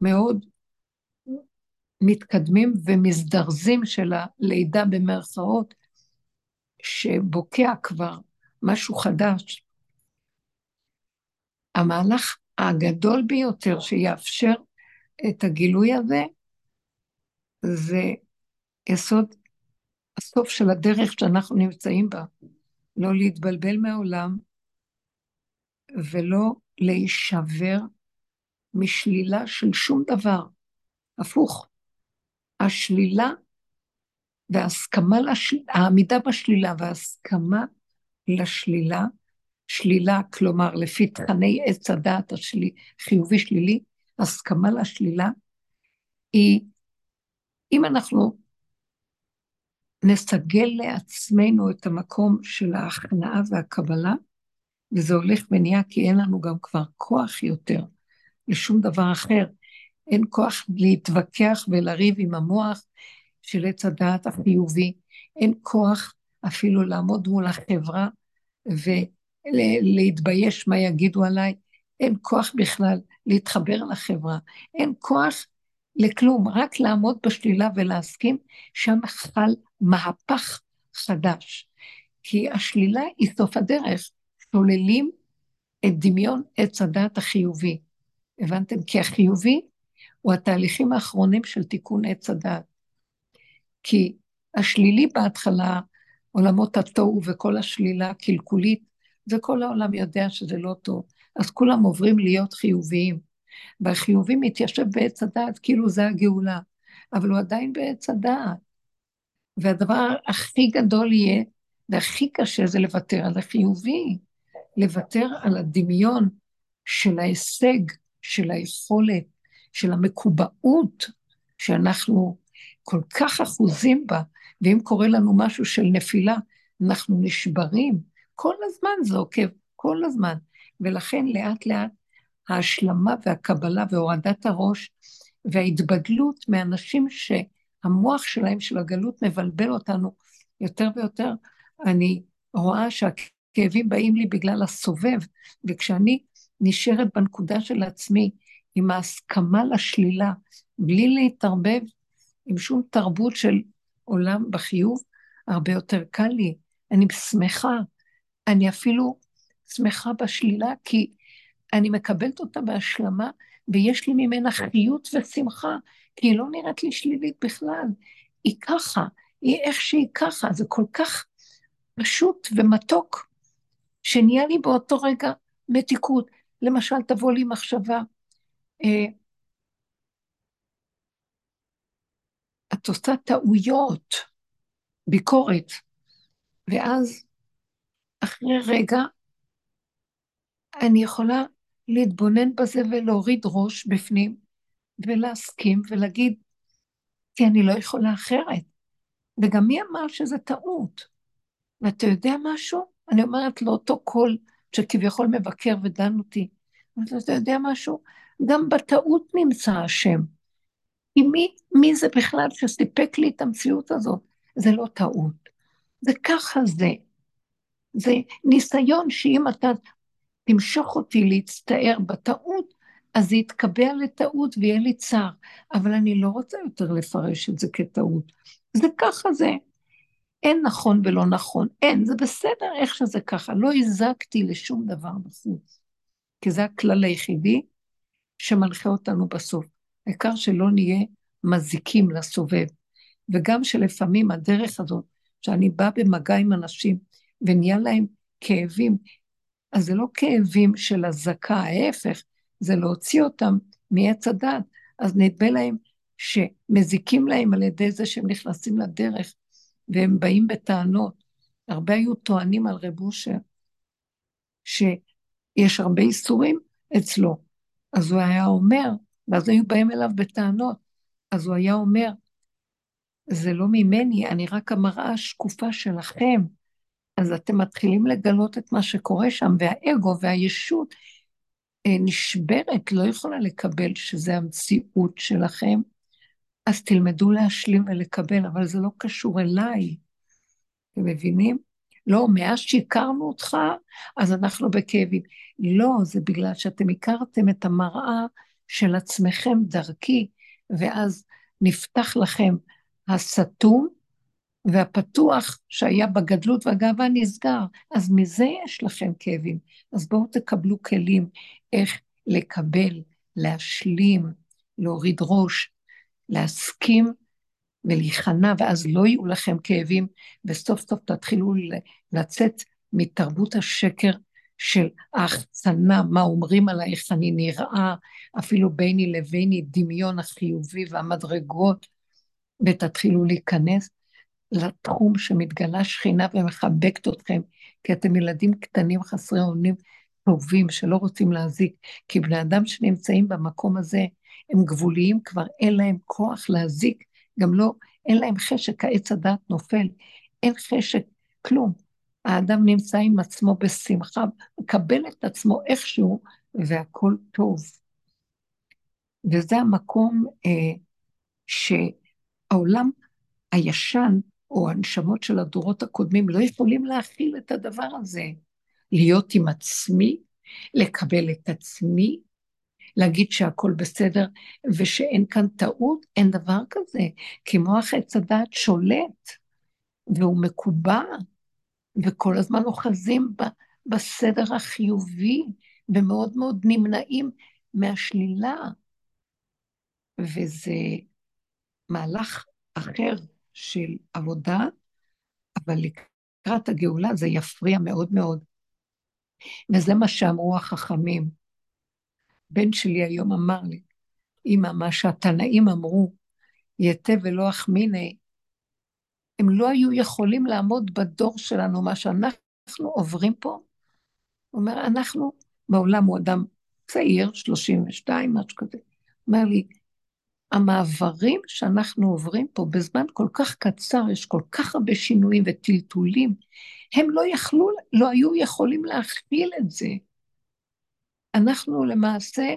מאוד מתקדמים ומזדרזים של הלידה במרכאות, שבוקע כבר משהו חדש. המהלך הגדול ביותר שיאפשר את הגילוי הזה, זה יסוד הסוף של הדרך שאנחנו נמצאים בה. לא להתבלבל מהעולם ולא להישבר משלילה של שום דבר. הפוך, השלילה וההסכמה, לשל... העמידה בשלילה וההסכמה לשלילה, שלילה, כלומר, לפי תכני עץ הדעת השלי, חיובי שלילי, הסכמה לשלילה, היא, אם אנחנו נסגל לעצמנו את המקום של ההכנעה והקבלה, וזה הולך ונהיה כי אין לנו גם כבר כוח יותר לשום דבר אחר. אין כוח להתווכח ולריב עם המוח של עץ הדעת החיובי, אין כוח אפילו לעמוד מול החברה ולהתבייש מה יגידו עליי, אין כוח בכלל להתחבר לחברה, אין כוח לכלום, רק לעמוד בשלילה ולהסכים, שם חל מהפך חדש. כי השלילה היא סוף הדרך, שוללים את דמיון עץ הדת החיובי. הבנתם? כי החיובי הוא התהליכים האחרונים של תיקון עץ הדת. כי השלילי בהתחלה, עולמות התוהו וכל השלילה הקלקולית, וכל העולם יודע שזה לא טוב, אז כולם עוברים להיות חיוביים. והחיובי מתיישב בעץ הדעת כאילו זה הגאולה, אבל הוא עדיין בעץ הדעת. והדבר הכי גדול יהיה, והכי קשה זה לוותר על החיובי, לוותר על הדמיון של ההישג, של היכולת, של המקובעות, שאנחנו כל כך אחוזים בה, ואם קורה לנו משהו של נפילה, אנחנו נשברים. כל הזמן זה עוקב, כל הזמן. ולכן לאט לאט ההשלמה והקבלה והורדת הראש וההתבדלות מאנשים שהמוח שלהם, של הגלות, מבלבל אותנו יותר ויותר. אני רואה שהכאבים באים לי בגלל הסובב, וכשאני נשארת בנקודה של עצמי, עם ההסכמה לשלילה, בלי להתערבב עם שום תרבות של עולם בחיוב, הרבה יותר קל לי. אני שמחה, אני אפילו שמחה בשלילה, כי אני מקבלת אותה בהשלמה, ויש לי ממנה חיות ושמחה, כי היא לא נראית לי שלילית בכלל. היא ככה, היא איך שהיא ככה, זה כל כך פשוט ומתוק, שנהיה לי באותו רגע מתיקות. למשל, תבוא לי מחשבה, אה, את עושה טעויות, ביקורת, ואז אחרי רגע אני יכולה להתבונן בזה ולהוריד ראש בפנים, ולהסכים ולהגיד, כי אני לא יכולה אחרת. וגם מי אמר שזה טעות? ואתה יודע משהו? אני אומרת לאותו קול שכביכול מבקר ודן אותי, אתה יודע משהו? גם בטעות נמצא השם. כי מי, מי זה בכלל שסיפק לי את המציאות הזאת? זה לא טעות. זה ככה זה. זה ניסיון שאם אתה תמשוך אותי להצטער בטעות, אז זה יתקבע לטעות ויהיה לי צער. אבל אני לא רוצה יותר לפרש את זה כטעות. זה ככה זה. אין נכון ולא נכון. אין, זה בסדר איך שזה ככה. לא הזקתי לשום דבר בחוץ. כי זה הכלל היחידי שמנחה אותנו בסוף. העיקר שלא נהיה מזיקים לסובב. וגם שלפעמים הדרך הזאת, שאני באה במגע עם אנשים ונהיה להם כאבים, אז זה לא כאבים של אזעקה, ההפך, זה להוציא אותם מעץ הדת. אז נדמה להם שמזיקים להם על ידי זה שהם נכנסים לדרך והם באים בטענות. הרבה היו טוענים על רב אושר, שיש הרבה איסורים אצלו. אז הוא היה אומר, ואז היו באים אליו בטענות, אז הוא היה אומר, זה לא ממני, אני רק המראה השקופה שלכם. אז אתם מתחילים לגלות את מה שקורה שם, והאגו והישות אה, נשברת, לא יכולה לקבל שזה המציאות שלכם, אז תלמדו להשלים ולקבל, אבל זה לא קשור אליי. אתם מבינים? לא, מאז שהכרנו אותך, אז אנחנו בכאבים. לא, זה בגלל שאתם הכרתם את המראה של עצמכם דרכי, ואז נפתח לכם הסתום, והפתוח שהיה בגדלות והגאווה נסגר, אז מזה יש לכם כאבים. אז בואו תקבלו כלים איך לקבל, להשלים, להוריד ראש, להסכים ולהיכנע, ואז לא יהיו לכם כאבים, וסוף סוף תתחילו לצאת מתרבות השקר של ההחצנה, מה אומרים עליי, איך אני נראה, אפילו ביני לביני, דמיון החיובי והמדרגות, ותתחילו להיכנס לתחום שמתגלה שכינה ומחבקת אתכם, כי אתם ילדים קטנים חסרי אונים טובים שלא רוצים להזיק, כי בני אדם שנמצאים במקום הזה הם גבוליים, כבר אין להם כוח להזיק, גם לא, אין להם חשק, העץ הדת נופל, אין חשק, כלום. האדם נמצא עם עצמו בשמחה, מקבל את עצמו איכשהו, והכול טוב. וזה המקום אה, שהעולם הישן, או הנשמות של הדורות הקודמים, לא יכולים להכיל את הדבר הזה. להיות עם עצמי, לקבל את עצמי, להגיד שהכל בסדר ושאין כאן טעות, אין דבר כזה, כי מוח עץ הדעת שולט, והוא מקובע, וכל הזמן אוחזים בסדר החיובי, ומאוד מאוד נמנעים מהשלילה. וזה מהלך אחר של עבודה, אבל לקראת הגאולה זה יפריע מאוד מאוד. וזה מה שאמרו החכמים. בן שלי היום אמר לי, אמא, מה שהתנאים אמרו, יתה ולא אחמיני, הם לא היו יכולים לעמוד בדור שלנו, מה שאנחנו עוברים פה. הוא אומר, אנחנו, בעולם הוא אדם צעיר, 32, משהו כזה. אומר לי, המעברים שאנחנו עוברים פה בזמן כל כך קצר, יש כל כך הרבה שינויים וטלטולים, הם לא יכלו, לא היו יכולים להכפיל את זה. אנחנו למעשה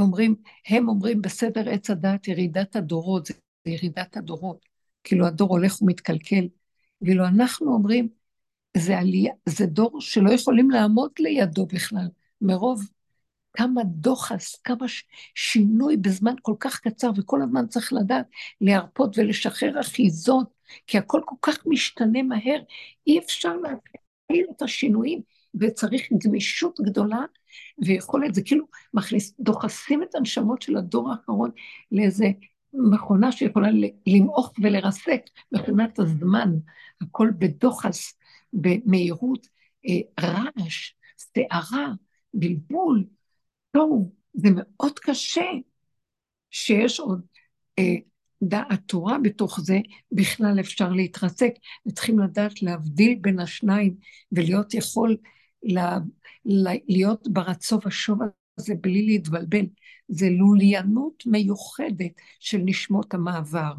אומרים, הם אומרים בסדר עץ הדעת ירידת הדורות, זה ירידת הדורות. כאילו הדור הולך ומתקלקל. ואילו אנחנו אומרים, זה, עלייה, זה דור שלא יכולים לעמוד לידו בכלל, מרוב כמה דוחס, כמה שינוי בזמן כל כך קצר, וכל הזמן צריך לדעת להרפות ולשחרר אחיזות, כי הכל כל כך משתנה מהר, אי אפשר להפעיל את השינויים, וצריך גמישות גדולה ויכולת, זה כאילו מכניס, דוחסים את הנשמות של הדור האחרון לאיזה מכונה שיכולה למעוך ולרסק, מכונת הזמן, הכל בדוחס, במהירות, אה, רעש, סערה, בלבול, טוב, זה מאוד קשה שיש עוד אה, דעת תורה בתוך זה, בכלל אפשר להתרסק, וצריכים לדעת להבדיל בין השניים ולהיות יכול להיות ברצו ושוב הזה בלי להתבלבל. זה לוליינות מיוחדת של נשמות המעבר.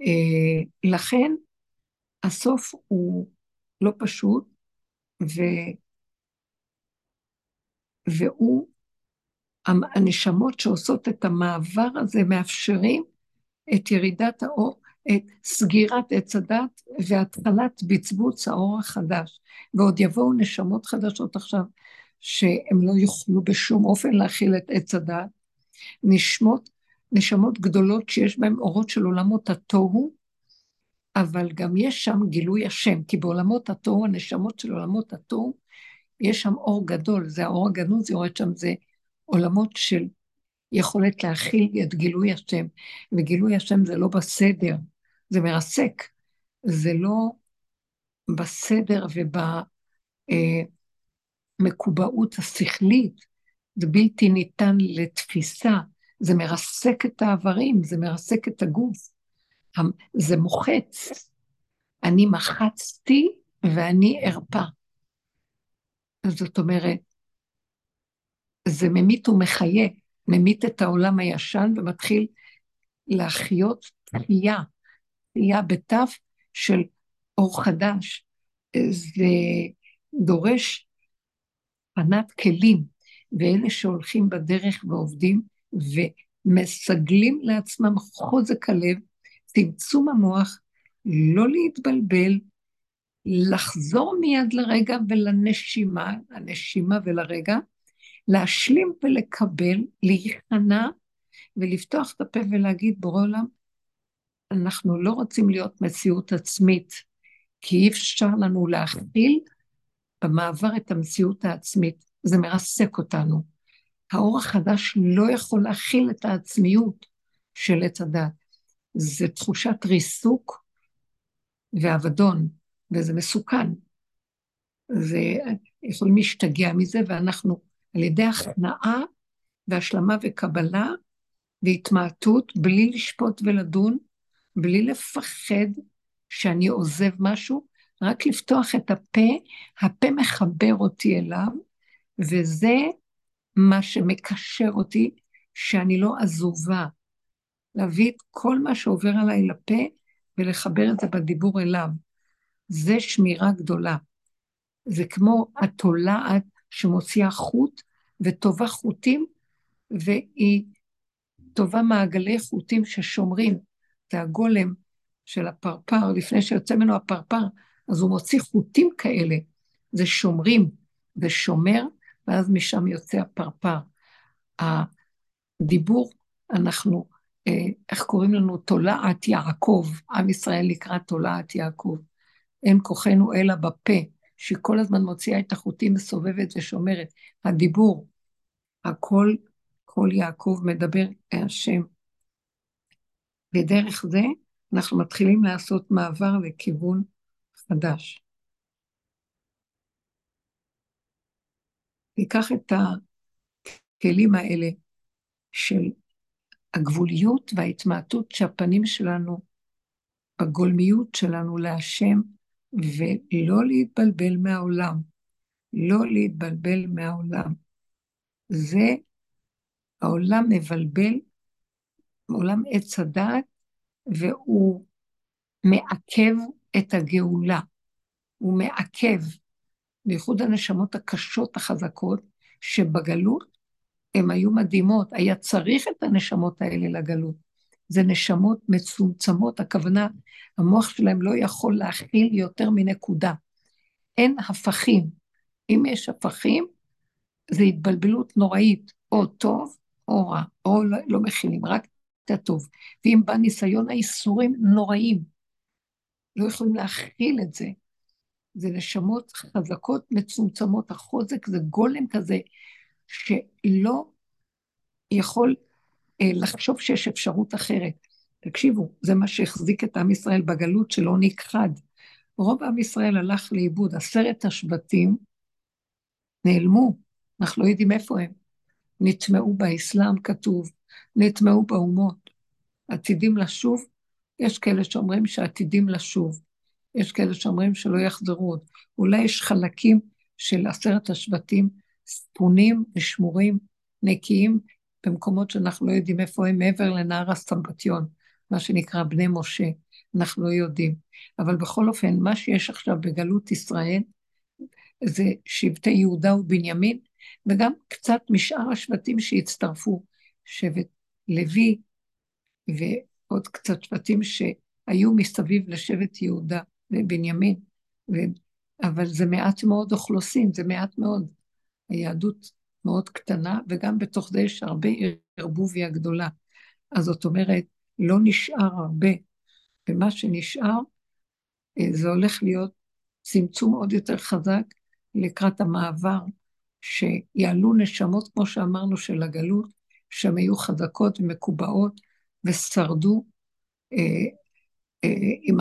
אה, לכן הסוף הוא לא פשוט, ו... והוא, הנשמות שעושות את המעבר הזה מאפשרים את ירידת האור, את סגירת עץ הדת והתחלת בצבוץ האור החדש. ועוד יבואו נשמות חדשות עכשיו, שהם לא יוכלו בשום אופן להכיל את עץ הדת. נשמות, נשמות גדולות שיש בהן אורות של עולמות התוהו, אבל גם יש שם גילוי השם, כי בעולמות התוהו, הנשמות של עולמות התוהו, יש שם אור גדול, זה האור הגנוז יורד שם, זה עולמות של יכולת להכיל את גילוי השם, וגילוי השם זה לא בסדר, זה מרסק, זה לא בסדר ובמקובעות השכלית, זה בלתי ניתן לתפיסה, זה מרסק את האיברים, זה מרסק את הגוף, זה מוחץ. אני מחצתי ואני ארפה. זאת אומרת, זה ממית ומחיה, ממית את העולם הישן ומתחיל להחיות תחייה, תחייה בתו של אור חדש. זה דורש פנת כלים, ואלה שהולכים בדרך ועובדים ומסגלים לעצמם חוזק הלב, צמצום המוח, לא להתבלבל, לחזור מיד לרגע ולנשימה, הנשימה ולרגע, להשלים ולקבל, להיכנע ולפתוח את הפה ולהגיד, בורא עולם, אנחנו לא רוצים להיות מציאות עצמית, כי אי אפשר לנו להכיל במעבר את המציאות העצמית, זה מרסק אותנו. האור החדש לא יכול להכיל את העצמיות של עץ הדת. זה תחושת ריסוק ואבדון, וזה מסוכן. זה, יכולים להשתגע מזה, ואנחנו על ידי הכנעה והשלמה וקבלה והתמעטות, בלי לשפוט ולדון, בלי לפחד שאני עוזב משהו, רק לפתוח את הפה, הפה מחבר אותי אליו, וזה מה שמקשר אותי, שאני לא עזובה. להביא את כל מה שעובר עליי לפה ולחבר את זה בדיבור אליו. זה שמירה גדולה. זה כמו התולעת שמוציאה חוט וטובה חוטים, והיא טובה מעגלי חוטים ששומרים. הגולם של הפרפר, לפני שיוצא ממנו הפרפר, אז הוא מוציא חוטים כאלה. זה שומרים ושומר, ואז משם יוצא הפרפר. הדיבור, אנחנו, אה, איך קוראים לנו? תולעת יעקב, עם ישראל לקראת תולעת יעקב. אין כוחנו אלא בפה, שהיא כל הזמן מוציאה את החוטים, מסובבת ושומרת. הדיבור, הכל, כל יעקב מדבר השם. ודרך זה אנחנו מתחילים לעשות מעבר לכיוון חדש. ניקח את הכלים האלה של הגבוליות וההתמעטות שהפנים שלנו, בגולמיות שלנו להשם, ולא להתבלבל מהעולם. לא להתבלבל מהעולם. זה, העולם מבלבל, עולם עץ הדעת, והוא מעכב את הגאולה. הוא מעכב, בייחוד הנשמות הקשות, החזקות, שבגלות הן היו מדהימות. היה צריך את הנשמות האלה לגלות. זה נשמות מצומצמות, הכוונה, המוח שלהם לא יכול להכיל יותר מנקודה. אין הפכים. אם יש הפכים, זה התבלבלות נוראית, או טוב או רע, או לא, לא מכילים, רק את הטוב. ואם בא ניסיון האיסורים נוראים, לא יכולים להכיל את זה. זה נשמות חזקות, מצומצמות, החוזק זה גולם כזה, שלא יכול אה, לחשוב שיש אפשרות אחרת. תקשיבו, זה מה שהחזיק את עם ישראל בגלות שלא נכחד. רוב עם ישראל הלך לאיבוד, עשרת השבטים נעלמו, אנחנו לא יודעים איפה הם. נטמעו באסלאם, כתוב, נטמעו באומות. עתידים לשוב, יש כאלה שאומרים שעתידים לשוב. יש כאלה שאומרים שלא יחזרו עוד. אולי יש חלקים של עשרת השבטים ספונים ושמורים, נקיים, במקומות שאנחנו לא יודעים איפה הם, מעבר לנהר הסמבטיון, מה שנקרא בני משה, אנחנו לא יודעים. אבל בכל אופן, מה שיש עכשיו בגלות ישראל, זה שבטי יהודה ובנימין, וגם קצת משאר השבטים שהצטרפו, שבט לוי ועוד קצת שבטים שהיו מסביב לשבט יהודה ובנימין, ו... אבל זה מעט מאוד אוכלוסין, זה מעט מאוד. היהדות מאוד קטנה, וגם בתוך זה יש הרבה ערבוביה גדולה. אז זאת אומרת, לא נשאר הרבה, ומה שנשאר, אה, זה הולך להיות צמצום עוד יותר חזק לקראת המעבר, שיעלו נשמות, כמו שאמרנו, של הגלות, שהן היו חזקות ומקובעות ושרדו אה, אה, עם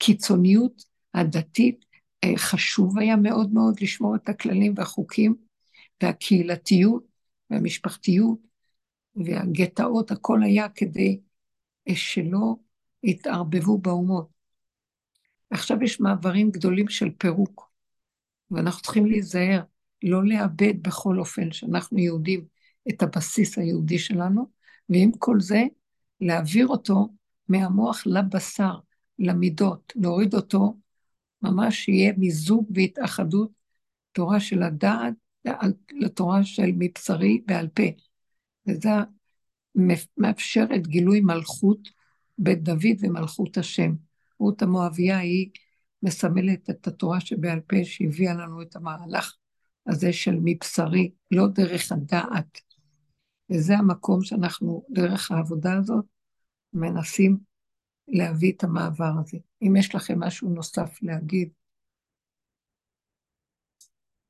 הקיצוניות הדתית. אה, חשוב היה מאוד מאוד לשמור את הכללים והחוקים והקהילתיות והמשפחתיות והגטאות, הכל היה כדי שלא יתערבבו באומות. עכשיו יש מעברים גדולים של פירוק, ואנחנו צריכים להיזהר, לא לאבד בכל אופן שאנחנו יהודים את הבסיס היהודי שלנו, ועם כל זה, להעביר אותו מהמוח לבשר, למידות, להוריד אותו, ממש יהיה מיזוג והתאחדות, תורה של הדעת לתורה של מבשרי בעל פה. וזה מאפשר את גילוי מלכות בית דוד ומלכות השם. רות המואביה היא מסמלת את התורה שבעל פה שהביאה לנו את המהלך הזה של מבשרי, לא דרך הדעת. וזה המקום שאנחנו, דרך העבודה הזאת, מנסים להביא את המעבר הזה. אם יש לכם משהו נוסף להגיד,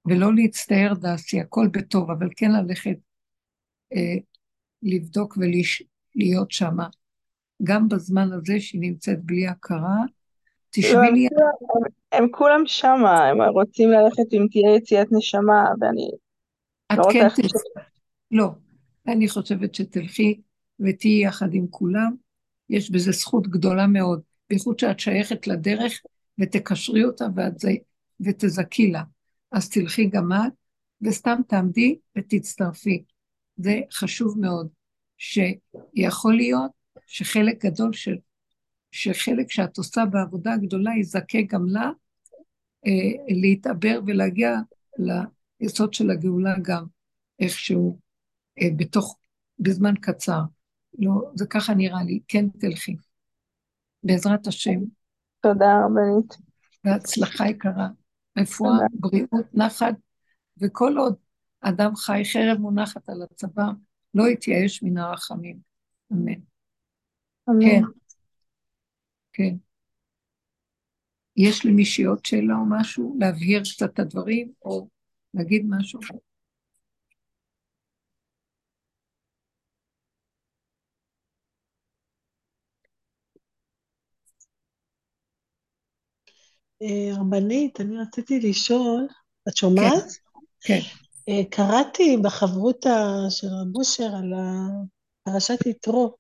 ולא להצטער דעשי, הכל בטוב, אבל כן ללכת אה, לבדוק ולהיות שמה, גם בזמן הזה שהיא נמצאת בלי הכרה, תשבי הם, לי... הם, כולם שמה, הם רוצים ללכת אם תהיה יציאת נשמה, ואני לא רוצה כן לא, אני חושבת שתלכי ותהיי יחד עם כולם, יש בזה זכות גדולה מאוד, בייחוד שאת שייכת לדרך ותקשרי אותה ותזכי לה. אז תלכי גם את, וסתם תעמדי ותצטרפי. זה חשוב מאוד, שיכול להיות שחלק גדול של, שחלק שאת עושה בעבודה הגדולה יזכה גם לה אה, להתעבר ולהגיע ליסוד של הגאולה גם איכשהו בתוך, בזמן קצר. לא, זה ככה נראה לי, כן תלכי. בעזרת השם, תודה רבנית. והצלחה יקרה, רפואה. בריאות, נחת, וכל עוד אדם חי, חרב מונחת על הצבא, לא יתייאש מן הרחמים. אמן. אמן. כן, כן. יש למישהי עוד שאלה או משהו? להבהיר קצת את הדברים, או להגיד משהו? רבנית, אני רציתי לשאול, את כן, שומעת? כן, אה, קראתי בחברותא של רב אושר על פרשת יתרו,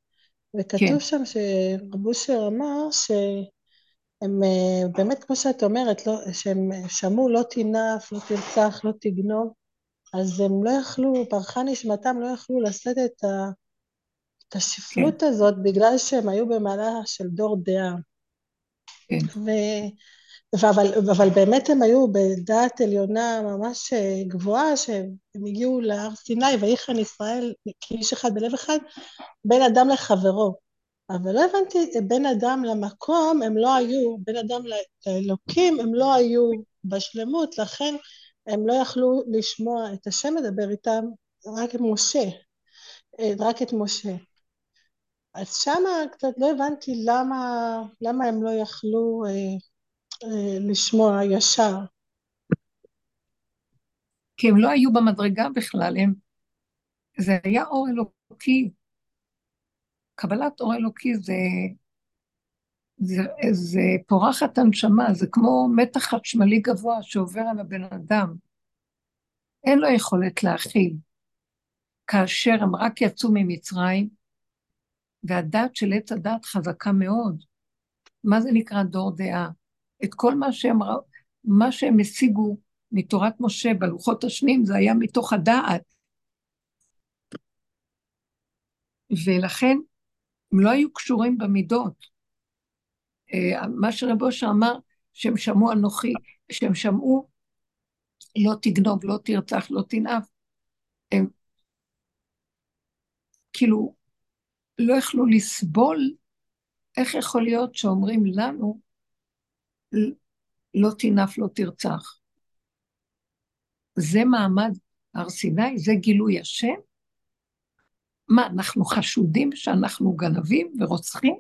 כן, וכתוב שם שרב אושר אמר שהם אה, באמת, כמו שאת אומרת, לא, שהם שמעו לא תינף, לא תרצח, לא תגנוב, אז הם לא יכלו, ברחה נשמתם, לא יכלו לשאת את, ה, את כן, השפלות הזאת בגלל שהם היו במעלה של דור דעה. כן, ו... אבל, אבל באמת הם היו בדעת עליונה ממש אה, גבוהה, שהם הגיעו להר סיני, ויחן ישראל כאיש אחד בלב אחד, בין אדם לחברו. אבל לא הבנתי, בין אדם למקום הם לא היו, בין אדם לאלוקים הם לא היו בשלמות, לכן הם לא יכלו לשמוע את השם מדבר איתם, רק את משה, אה, רק את משה. אז שמה קצת לא הבנתי למה, למה הם לא יכלו אה, לשמוע ישר. כי הם לא היו במדרגה בכלל, הם... זה היה אור אלוקי. קבלת אור אלוקי זה, זה, זה פורחת הנשמה, זה כמו מתח חשמלי גבוה שעובר על הבן אדם. אין לו יכולת להכיל. כאשר הם רק יצאו ממצרים, והדת של עץ הדת חזקה מאוד. מה זה נקרא דור דעה? את כל מה שהם, מה שהם השיגו מתורת משה בלוחות השניים, זה היה מתוך הדעת. ולכן הם לא היו קשורים במידות. אה, מה שרב אושר אמר, שהם שמעו אנוכי, שהם שמעו לא תגנוב, לא תרצח, לא תנאף, הם כאילו לא יכלו לסבול, איך יכול להיות שאומרים לנו לא תנאף, לא תרצח. זה מעמד הר סיני, זה גילוי השם? מה, אנחנו חשודים שאנחנו גנבים ורוצחים?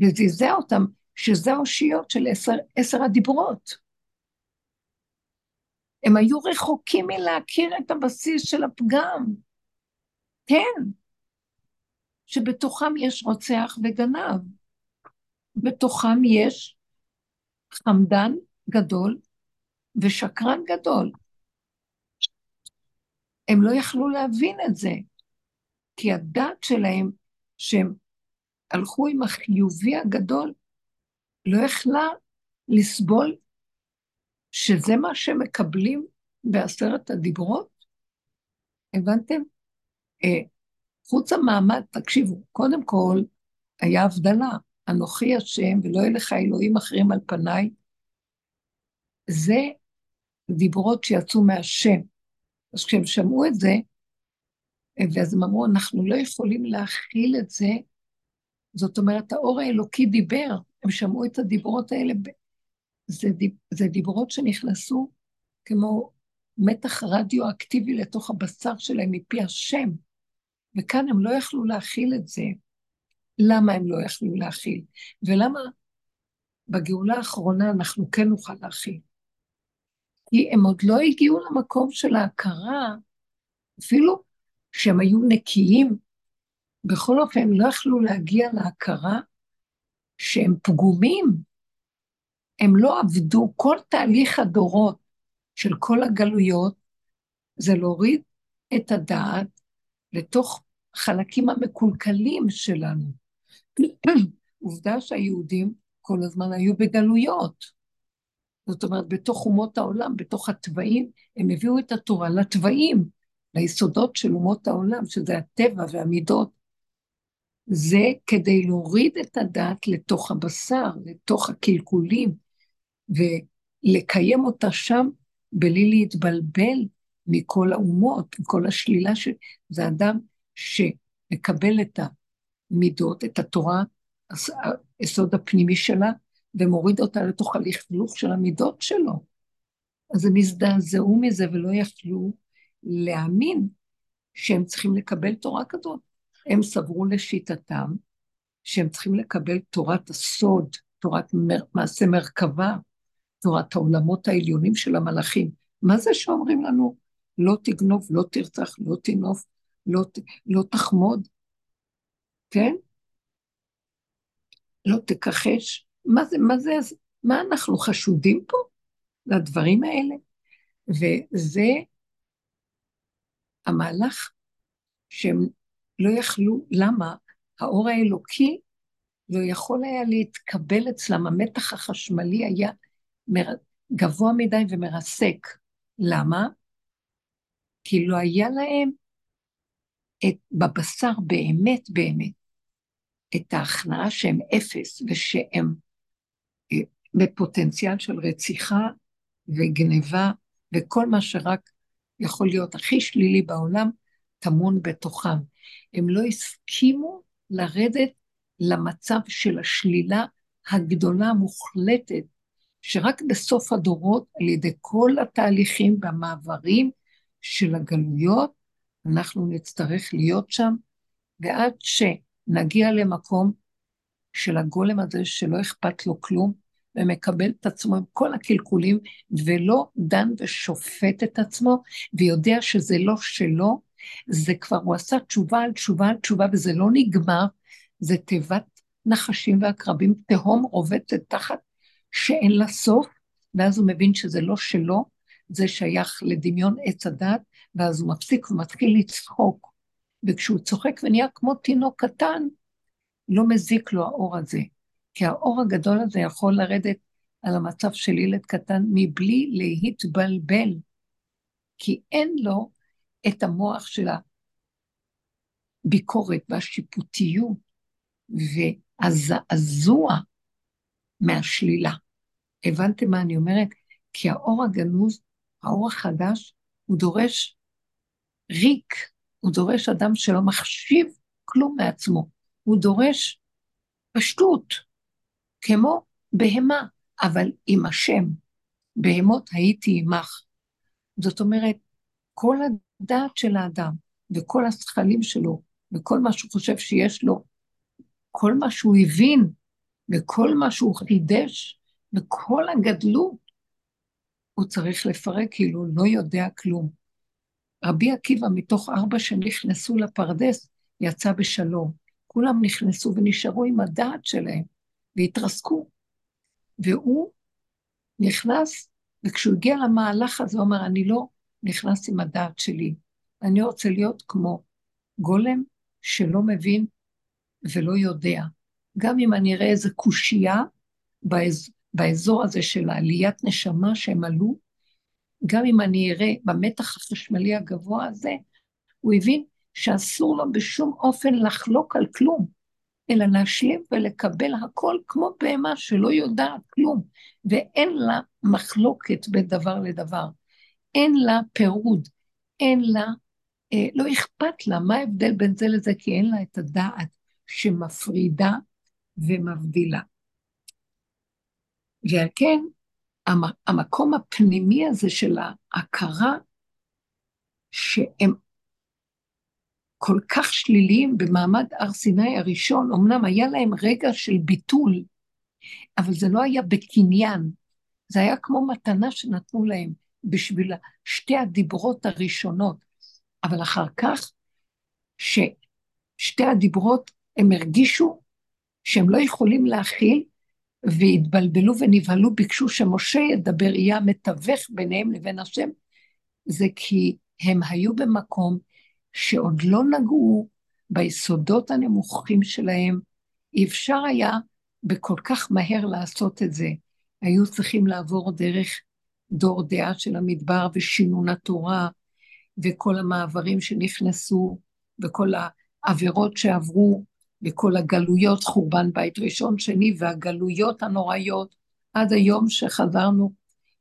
וזעזע אותם, שזה האושיות של עשר, עשר הדיברות. הם היו רחוקים מלהכיר את הבסיס של הפגם. כן, שבתוכם יש רוצח וגנב. בתוכם יש חמדן גדול ושקרן גדול. הם לא יכלו להבין את זה, כי הדת שלהם, שהם הלכו עם החיובי הגדול, לא יכלה לסבול שזה מה שהם מקבלים בעשרת הדיברות? הבנתם? אה, חוץ המעמד, תקשיבו, קודם כל, היה הבדלה. אנוכי השם ולא יהיה לך אלוהים אחרים על פניי, זה דיברות שיצאו מהשם. אז כשהם שמעו את זה, ואז הם אמרו, אנחנו לא יכולים להכיל את זה, זאת אומרת, האור האלוקי דיבר, הם שמעו את הדיברות האלה, זה, דיב, זה דיברות שנכנסו כמו מתח רדיואקטיבי לתוך הבשר שלהם מפי השם, וכאן הם לא יכלו להכיל את זה. למה הם לא יכלו להכיל, ולמה בגאולה האחרונה אנחנו כן נוכל להכיל. כי הם עוד לא הגיעו למקום של ההכרה, אפילו שהם היו נקיים בכל אופן, הם לא יכלו להגיע להכרה שהם פגומים. הם לא עבדו, כל תהליך הדורות של כל הגלויות זה להוריד את הדעת לתוך חלקים המקולקלים שלנו. עובדה שהיהודים כל הזמן היו בגלויות. זאת אומרת, בתוך אומות העולם, בתוך התוואים, הם הביאו את התורה לתוואים, ליסודות של אומות העולם, שזה הטבע והמידות. זה כדי להוריד את הדת לתוך הבשר, לתוך הקלקולים, ולקיים אותה שם בלי להתבלבל מכל האומות, מכל השלילה, ש... זה אדם שמקבל את המידות, את התורה, היסוד הפנימי שלה, ומוריד אותה לתוך הלכלוך של המידות שלו. אז הם הזדעזעו מזה ולא יכלו להאמין שהם צריכים לקבל תורה כזאת. הם סברו לשיטתם שהם צריכים לקבל תורת הסוד, תורת מר, מעשה מרכבה, תורת העולמות העליונים של המלאכים. מה זה שאומרים לנו? לא תגנוב, לא תרצח, לא תנוף, לא, לא תחמוד, כן? לא תכחש. מה זה, מה זה, מה אנחנו חשודים פה לדברים האלה? וזה המהלך שהם לא יכלו, למה? האור האלוקי לא יכול היה להתקבל אצלם, המתח החשמלי היה מר... גבוה מדי ומרסק. למה? כי לא היה להם את, בבשר באמת באמת את ההכנעה שהם אפס ושהם אה, בפוטנציאל של רציחה וגניבה וכל מה שרק יכול להיות הכי שלילי בעולם, טמון בתוכם. הם לא הסכימו לרדת למצב של השלילה הגדולה המוחלטת, שרק בסוף הדורות, על ידי כל התהליכים והמעברים של הגלויות, אנחנו נצטרך להיות שם, ועד שנגיע למקום של הגולם הזה שלא אכפת לו כלום, ומקבל את עצמו עם כל הקלקולים, ולא דן ושופט את עצמו, ויודע שזה לא שלו, זה כבר, הוא עשה תשובה על תשובה על תשובה, וזה לא נגמר, זה תיבת נחשים ועקרבים, תהום רובצת תחת שאין לה סוף, ואז הוא מבין שזה לא שלו, זה שייך לדמיון עץ הדת, ואז הוא מפסיק ומתחיל לצחוק. וכשהוא צוחק ונהיה כמו תינוק קטן, לא מזיק לו האור הזה. כי האור הגדול הזה יכול לרדת על המצב של ילד קטן מבלי להתבלבל, כי אין לו את המוח של הביקורת והשיפוטיות והזעזוע מהשלילה. הבנתם מה אני אומרת? כי האור הגנוז, האור החדש, הוא דורש ריק, הוא דורש אדם שלא מחשיב כלום מעצמו, הוא דורש פשטות, כמו בהמה, אבל עם השם, בהמות הייתי עמך. זאת אומרת, כל הדעת של האדם וכל השכלים שלו וכל מה שהוא חושב שיש לו, כל מה שהוא הבין וכל מה שהוא חידש וכל הגדלות, הוא צריך לפרק כאילו לא יודע כלום. רבי עקיבא, מתוך ארבע שנכנסו לפרדס, יצא בשלום. כולם נכנסו ונשארו עם הדעת שלהם, והתרסקו. והוא נכנס, וכשהוא הגיע למהלך הזה, הוא אמר, אני לא נכנס עם הדעת שלי. אני רוצה להיות כמו גולם שלא מבין ולא יודע. גם אם אני אראה איזה קושייה באזור, באזור הזה של העליית נשמה שהם עלו, גם אם אני אראה במתח החשמלי הגבוה הזה, הוא הבין שאסור לו בשום אופן לחלוק על כלום, אלא להשלים ולקבל הכל כמו בהמה שלא יודעת כלום, ואין לה מחלוקת בין דבר לדבר. אין לה פירוד, אין לה, אה, לא אכפת לה, מה ההבדל בין זה לזה? כי אין לה את הדעת שמפרידה ומבדילה. ועל כן, המקום הפנימי הזה של ההכרה, שהם כל כך שליליים במעמד הר סיני הראשון, אמנם היה להם רגע של ביטול, אבל זה לא היה בקניין, זה היה כמו מתנה שנתנו להם בשביל שתי הדיברות הראשונות, אבל אחר כך, שתי הדיברות, הם הרגישו שהם לא יכולים להכיל, והתבלבלו ונבהלו, ביקשו שמשה ידבר, יהיה המתווך ביניהם לבין השם. זה כי הם היו במקום שעוד לא נגעו ביסודות הנמוכים שלהם. אי אפשר היה בכל כך מהר לעשות את זה. היו צריכים לעבור דרך דור דעה של המדבר ושינון התורה, וכל המעברים שנכנסו, וכל העבירות שעברו, וכל הגלויות, חורבן בית ראשון, שני, והגלויות הנוראיות, עד היום שחזרנו,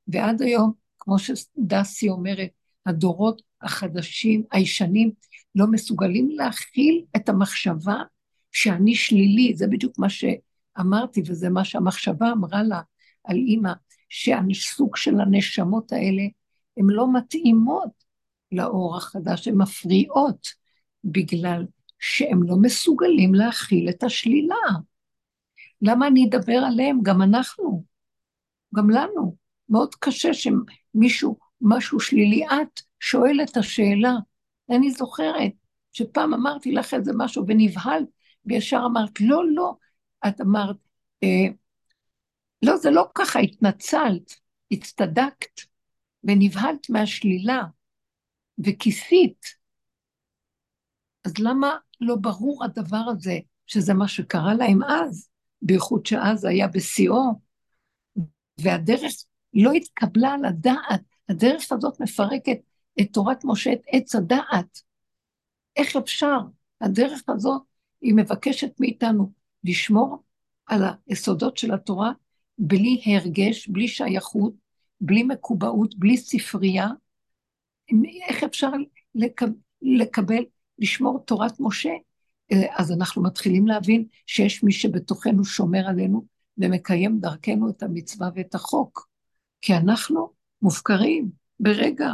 ועד היום, כמו שדסי אומרת, הדורות החדשים, הישנים, לא מסוגלים להכיל את המחשבה שאני שלילי, זה בדיוק מה שאמרתי, וזה מה שהמחשבה אמרה לה על אימא, שהסוג של הנשמות האלה, הן לא מתאימות לאור החדש, הן מפריעות, בגלל שהם לא מסוגלים להכיל את השלילה. למה אני אדבר עליהם? גם אנחנו, גם לנו. מאוד קשה שמישהו, משהו שלילי, את שואלת את השאלה. אני זוכרת שפעם אמרתי לך איזה משהו ונבהלת, וישר אמרת, לא, לא. את אמרת, אה, לא, זה לא ככה, התנצלת, הצטדקת, ונבהלת מהשלילה, וכיסית. אז למה לא ברור הדבר הזה, שזה מה שקרה להם אז, בייחוד שאז היה בשיאו, והדרך לא התקבלה על הדעת, הדרך הזאת מפרקת את תורת משה, את עץ הדעת. איך אפשר? הדרך הזאת, היא מבקשת מאיתנו לשמור על היסודות של התורה בלי הרגש, בלי שייכות, בלי מקובעות, בלי ספרייה. איך אפשר לקבל לשמור תורת משה, אה, אז אנחנו מתחילים להבין שיש מי שבתוכנו שומר עלינו ומקיים דרכנו את המצווה ואת החוק. כי אנחנו מופקרים ברגע,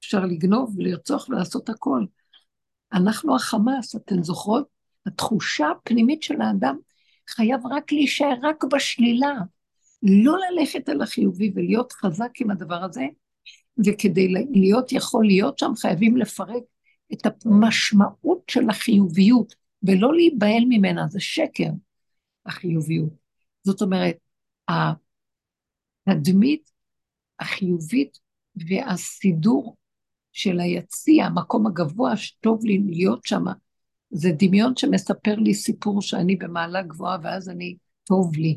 אפשר לגנוב, לרצוח ולעשות הכל. אנחנו החמאס, אתן זוכרות? התחושה הפנימית של האדם חייב רק להישאר רק בשלילה, לא ללכת על החיובי ולהיות חזק עם הדבר הזה, וכדי להיות יכול להיות שם חייבים לפרק את המשמעות של החיוביות, ולא להיבהל ממנה, זה שקר, החיוביות. זאת אומרת, התדמית החיובית והסידור של היציע, המקום הגבוה שטוב לי להיות שם, זה דמיון שמספר לי סיפור שאני במעלה גבוהה ואז אני, טוב לי.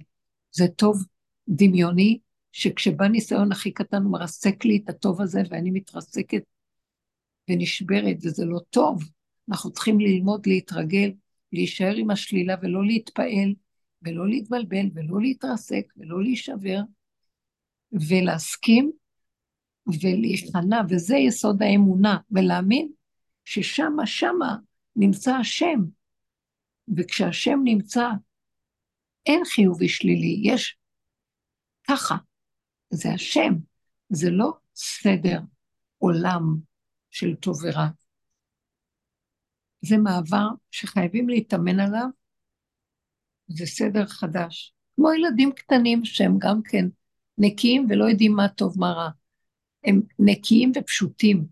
זה טוב דמיוני, שכשבא ניסיון הכי קטן הוא מרסק לי את הטוב הזה ואני מתרסקת ונשברת, וזה לא טוב. אנחנו צריכים ללמוד להתרגל, להישאר עם השלילה ולא להתפעל, ולא להתבלבל, ולא להתרסק, ולא להישבר, ולהסכים ולהיכנע, וזה יסוד האמונה, ולהאמין ששמה, שמה נמצא השם. וכשהשם נמצא, אין חיובי שלילי, יש ככה, זה השם, זה לא סדר עולם של טוב ורע. זה מעבר שחייבים להתאמן עליו, זה סדר חדש. כמו ילדים קטנים שהם גם כן נקיים ולא יודעים מה טוב מה רע. הם נקיים ופשוטים,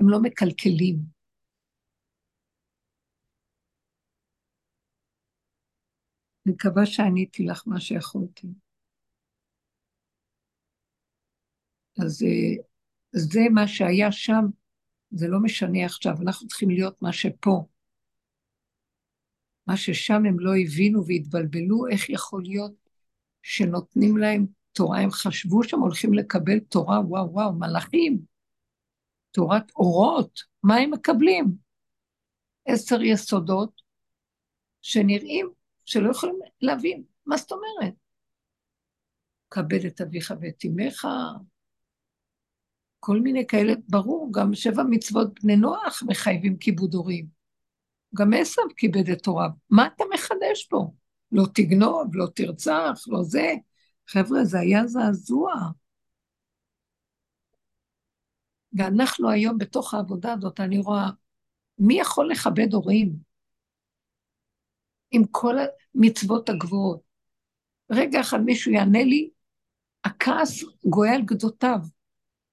הם לא מקלקלים. אני מקווה שעניתי לך מה שיכולתי. אז אה, זה מה שהיה שם זה לא משנה עכשיו, אנחנו צריכים להיות מה שפה. מה ששם הם לא הבינו והתבלבלו, איך יכול להיות שנותנים להם תורה, הם חשבו שהם הולכים לקבל תורה, וואו וואו, מלאכים, תורת אורות, מה הם מקבלים? עשר יסודות שנראים שלא יכולים להבין, מה זאת אומרת? כבד את אביך ואת אמך, כל מיני כאלה, ברור, גם שבע מצוות בני נוח מחייבים כיבוד הורים. גם עשו כיבד את הוריו. מה אתה מחדש פה? לא תגנוב, לא תרצח, לא זה. חבר'ה, זה היה זעזוע. ואנחנו היום בתוך העבודה הזאת, אני רואה, מי יכול לכבד הורים? עם כל המצוות הגבוהות. רגע אחד מישהו יענה לי, הכעס גואה על גדותיו.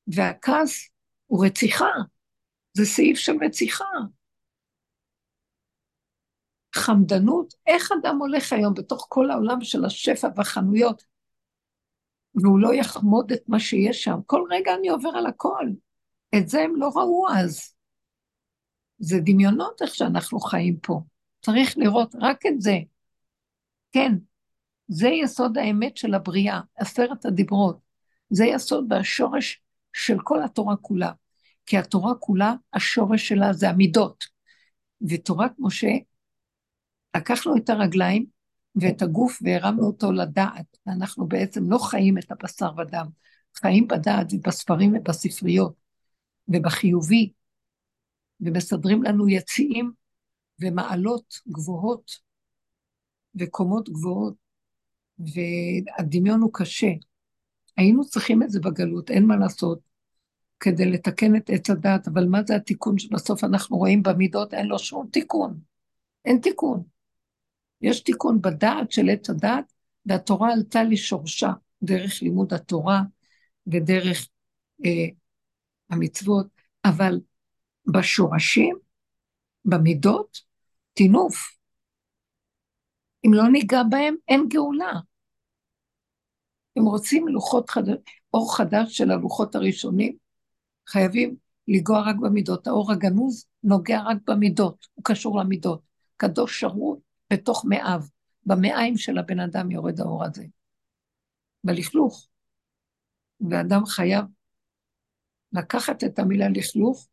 והכעס הוא רציחה, זה סעיף של רציחה. חמדנות, איך אדם הולך היום בתוך כל העולם של השפע והחנויות, והוא לא יחמוד את מה שיש שם. כל רגע אני עובר על הכל. את זה הם לא ראו אז. זה דמיונות איך שאנחנו חיים פה. צריך לראות רק את זה. כן, זה יסוד האמת של הבריאה, עשרת הדיברות. זה יסוד והשורש של כל התורה כולה. כי התורה כולה, השורש שלה זה המידות. ותורת משה, לקחנו את הרגליים ואת הגוף והרמנו אותו לדעת. אנחנו בעצם לא חיים את הבשר ודם, חיים בדעת ובספרים ובספריות ובחיובי, ומסדרים לנו יציאים ומעלות גבוהות וקומות גבוהות, והדמיון הוא קשה. היינו צריכים את זה בגלות, אין מה לעשות, כדי לתקן את עץ הדת, אבל מה זה התיקון שבסוף אנחנו רואים במידות? אין לו שום תיקון. אין תיקון. יש תיקון בדעת של עץ הדת, והתורה עלתה לשורשה דרך לימוד התורה ודרך אה, המצוות, אבל בשורשים, במידות, טינוף. אם לא ניגע בהם, אין גאולה. אם רוצים לוחות חד... אור חדש של הלוחות הראשונים, חייבים לנגוע רק במידות. האור הגנוז נוגע רק במידות, הוא קשור למידות. קדוש שרות בתוך מאיו, במעיים של הבן אדם יורד האור הזה. בלכלוך. ואדם חייב לקחת את המילה לכלוך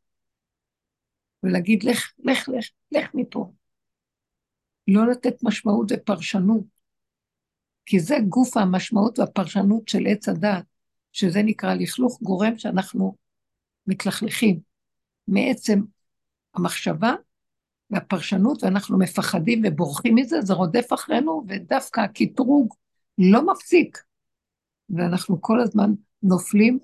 ולהגיד, לך, לך, לך, לך מפה. לא לתת משמעות ופרשנות, כי זה גוף המשמעות והפרשנות של עץ הדת, שזה נקרא לכלוך, גורם שאנחנו מתלכלכים. מעצם המחשבה והפרשנות, ואנחנו מפחדים ובורחים מזה, זה רודף אחרינו, ודווקא הקטרוג לא מפסיק, ואנחנו כל הזמן נופלים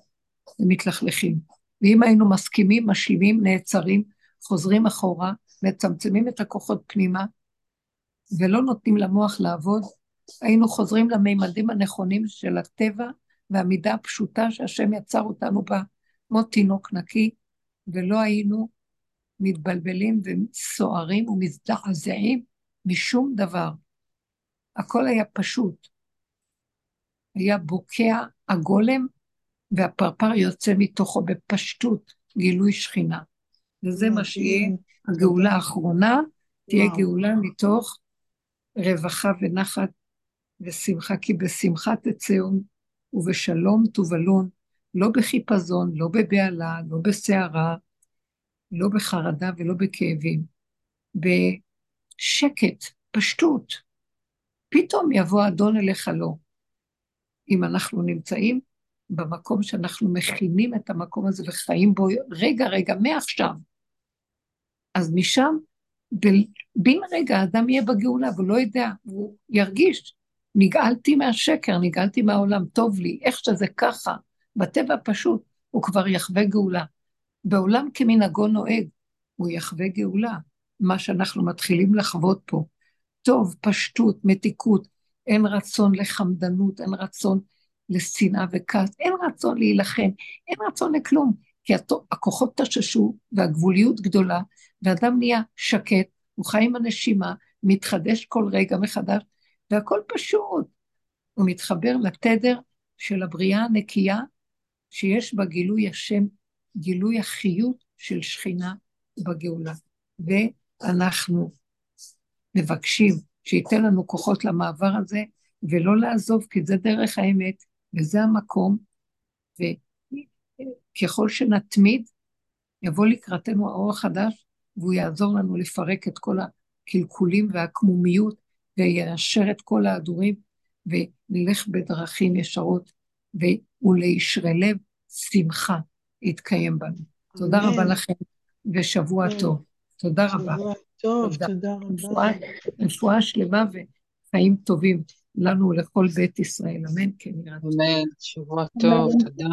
ומתלכלכים. ואם היינו מסכימים, משלימים, נעצרים, חוזרים אחורה, מצמצמים את הכוחות פנימה, ולא נותנים למוח לעבוד, היינו חוזרים למימדים הנכונים של הטבע והמידה הפשוטה שהשם יצר אותנו בה, כמו תינוק נקי, ולא היינו מתבלבלים וסוערים ומזדעזעים משום דבר. הכל היה פשוט. היה בוקע הגולם והפרפר יוצא מתוכו בפשטות, גילוי שכינה. וזה מה שיהיה הגאולה האחרונה, תהיה גאולה מתוך רווחה ונחת ושמחה, כי בשמחה תצאו ובשלום תובלון, לא בחיפזון, לא בבהלה, לא בסערה, לא בחרדה ולא בכאבים. בשקט, פשטות. פתאום יבוא אדון אליך לא. אם אנחנו נמצאים במקום שאנחנו מכינים את המקום הזה וחיים בו רגע רגע מעכשיו, אז משם בן רגע האדם יהיה בגאולה והוא לא יודע, הוא ירגיש, נגאלתי מהשקר, נגאלתי מהעולם, טוב לי, איך שזה ככה, בטבע פשוט, הוא כבר יחווה גאולה. בעולם כמנהגו נוהג, הוא יחווה גאולה, מה שאנחנו מתחילים לחוות פה. טוב, פשטות, מתיקות, אין רצון לחמדנות, אין רצון לשנאה וכעס, אין רצון להילחם, אין רצון לכלום, כי הכוחות תששו והגבוליות גדולה, ואדם נהיה שקט, הוא חי עם הנשימה, מתחדש כל רגע מחדש, והכל פשוט. הוא מתחבר לתדר של הבריאה הנקייה, שיש בה גילוי השם, גילוי החיות של שכינה בגאולה. ואנחנו מבקשים שייתן לנו כוחות למעבר הזה, ולא לעזוב, כי זה דרך האמת, וזה המקום, וככל שנתמיד, יבוא לקראתנו האור החדש, והוא יעזור לנו לפרק את כל הקלקולים והעקמומיות, ויישר את כל ההדורים, ונלך בדרכים ישרות, ולישרי לב שמחה יתקיים בנו. תודה רבה לכם, ושבוע טוב. תודה רבה. שבוע טוב, תודה רבה. רפואה שלמה וחיים טובים לנו ולכל בית ישראל. אמן, כן יראה. אמן, שבוע טוב, תודה.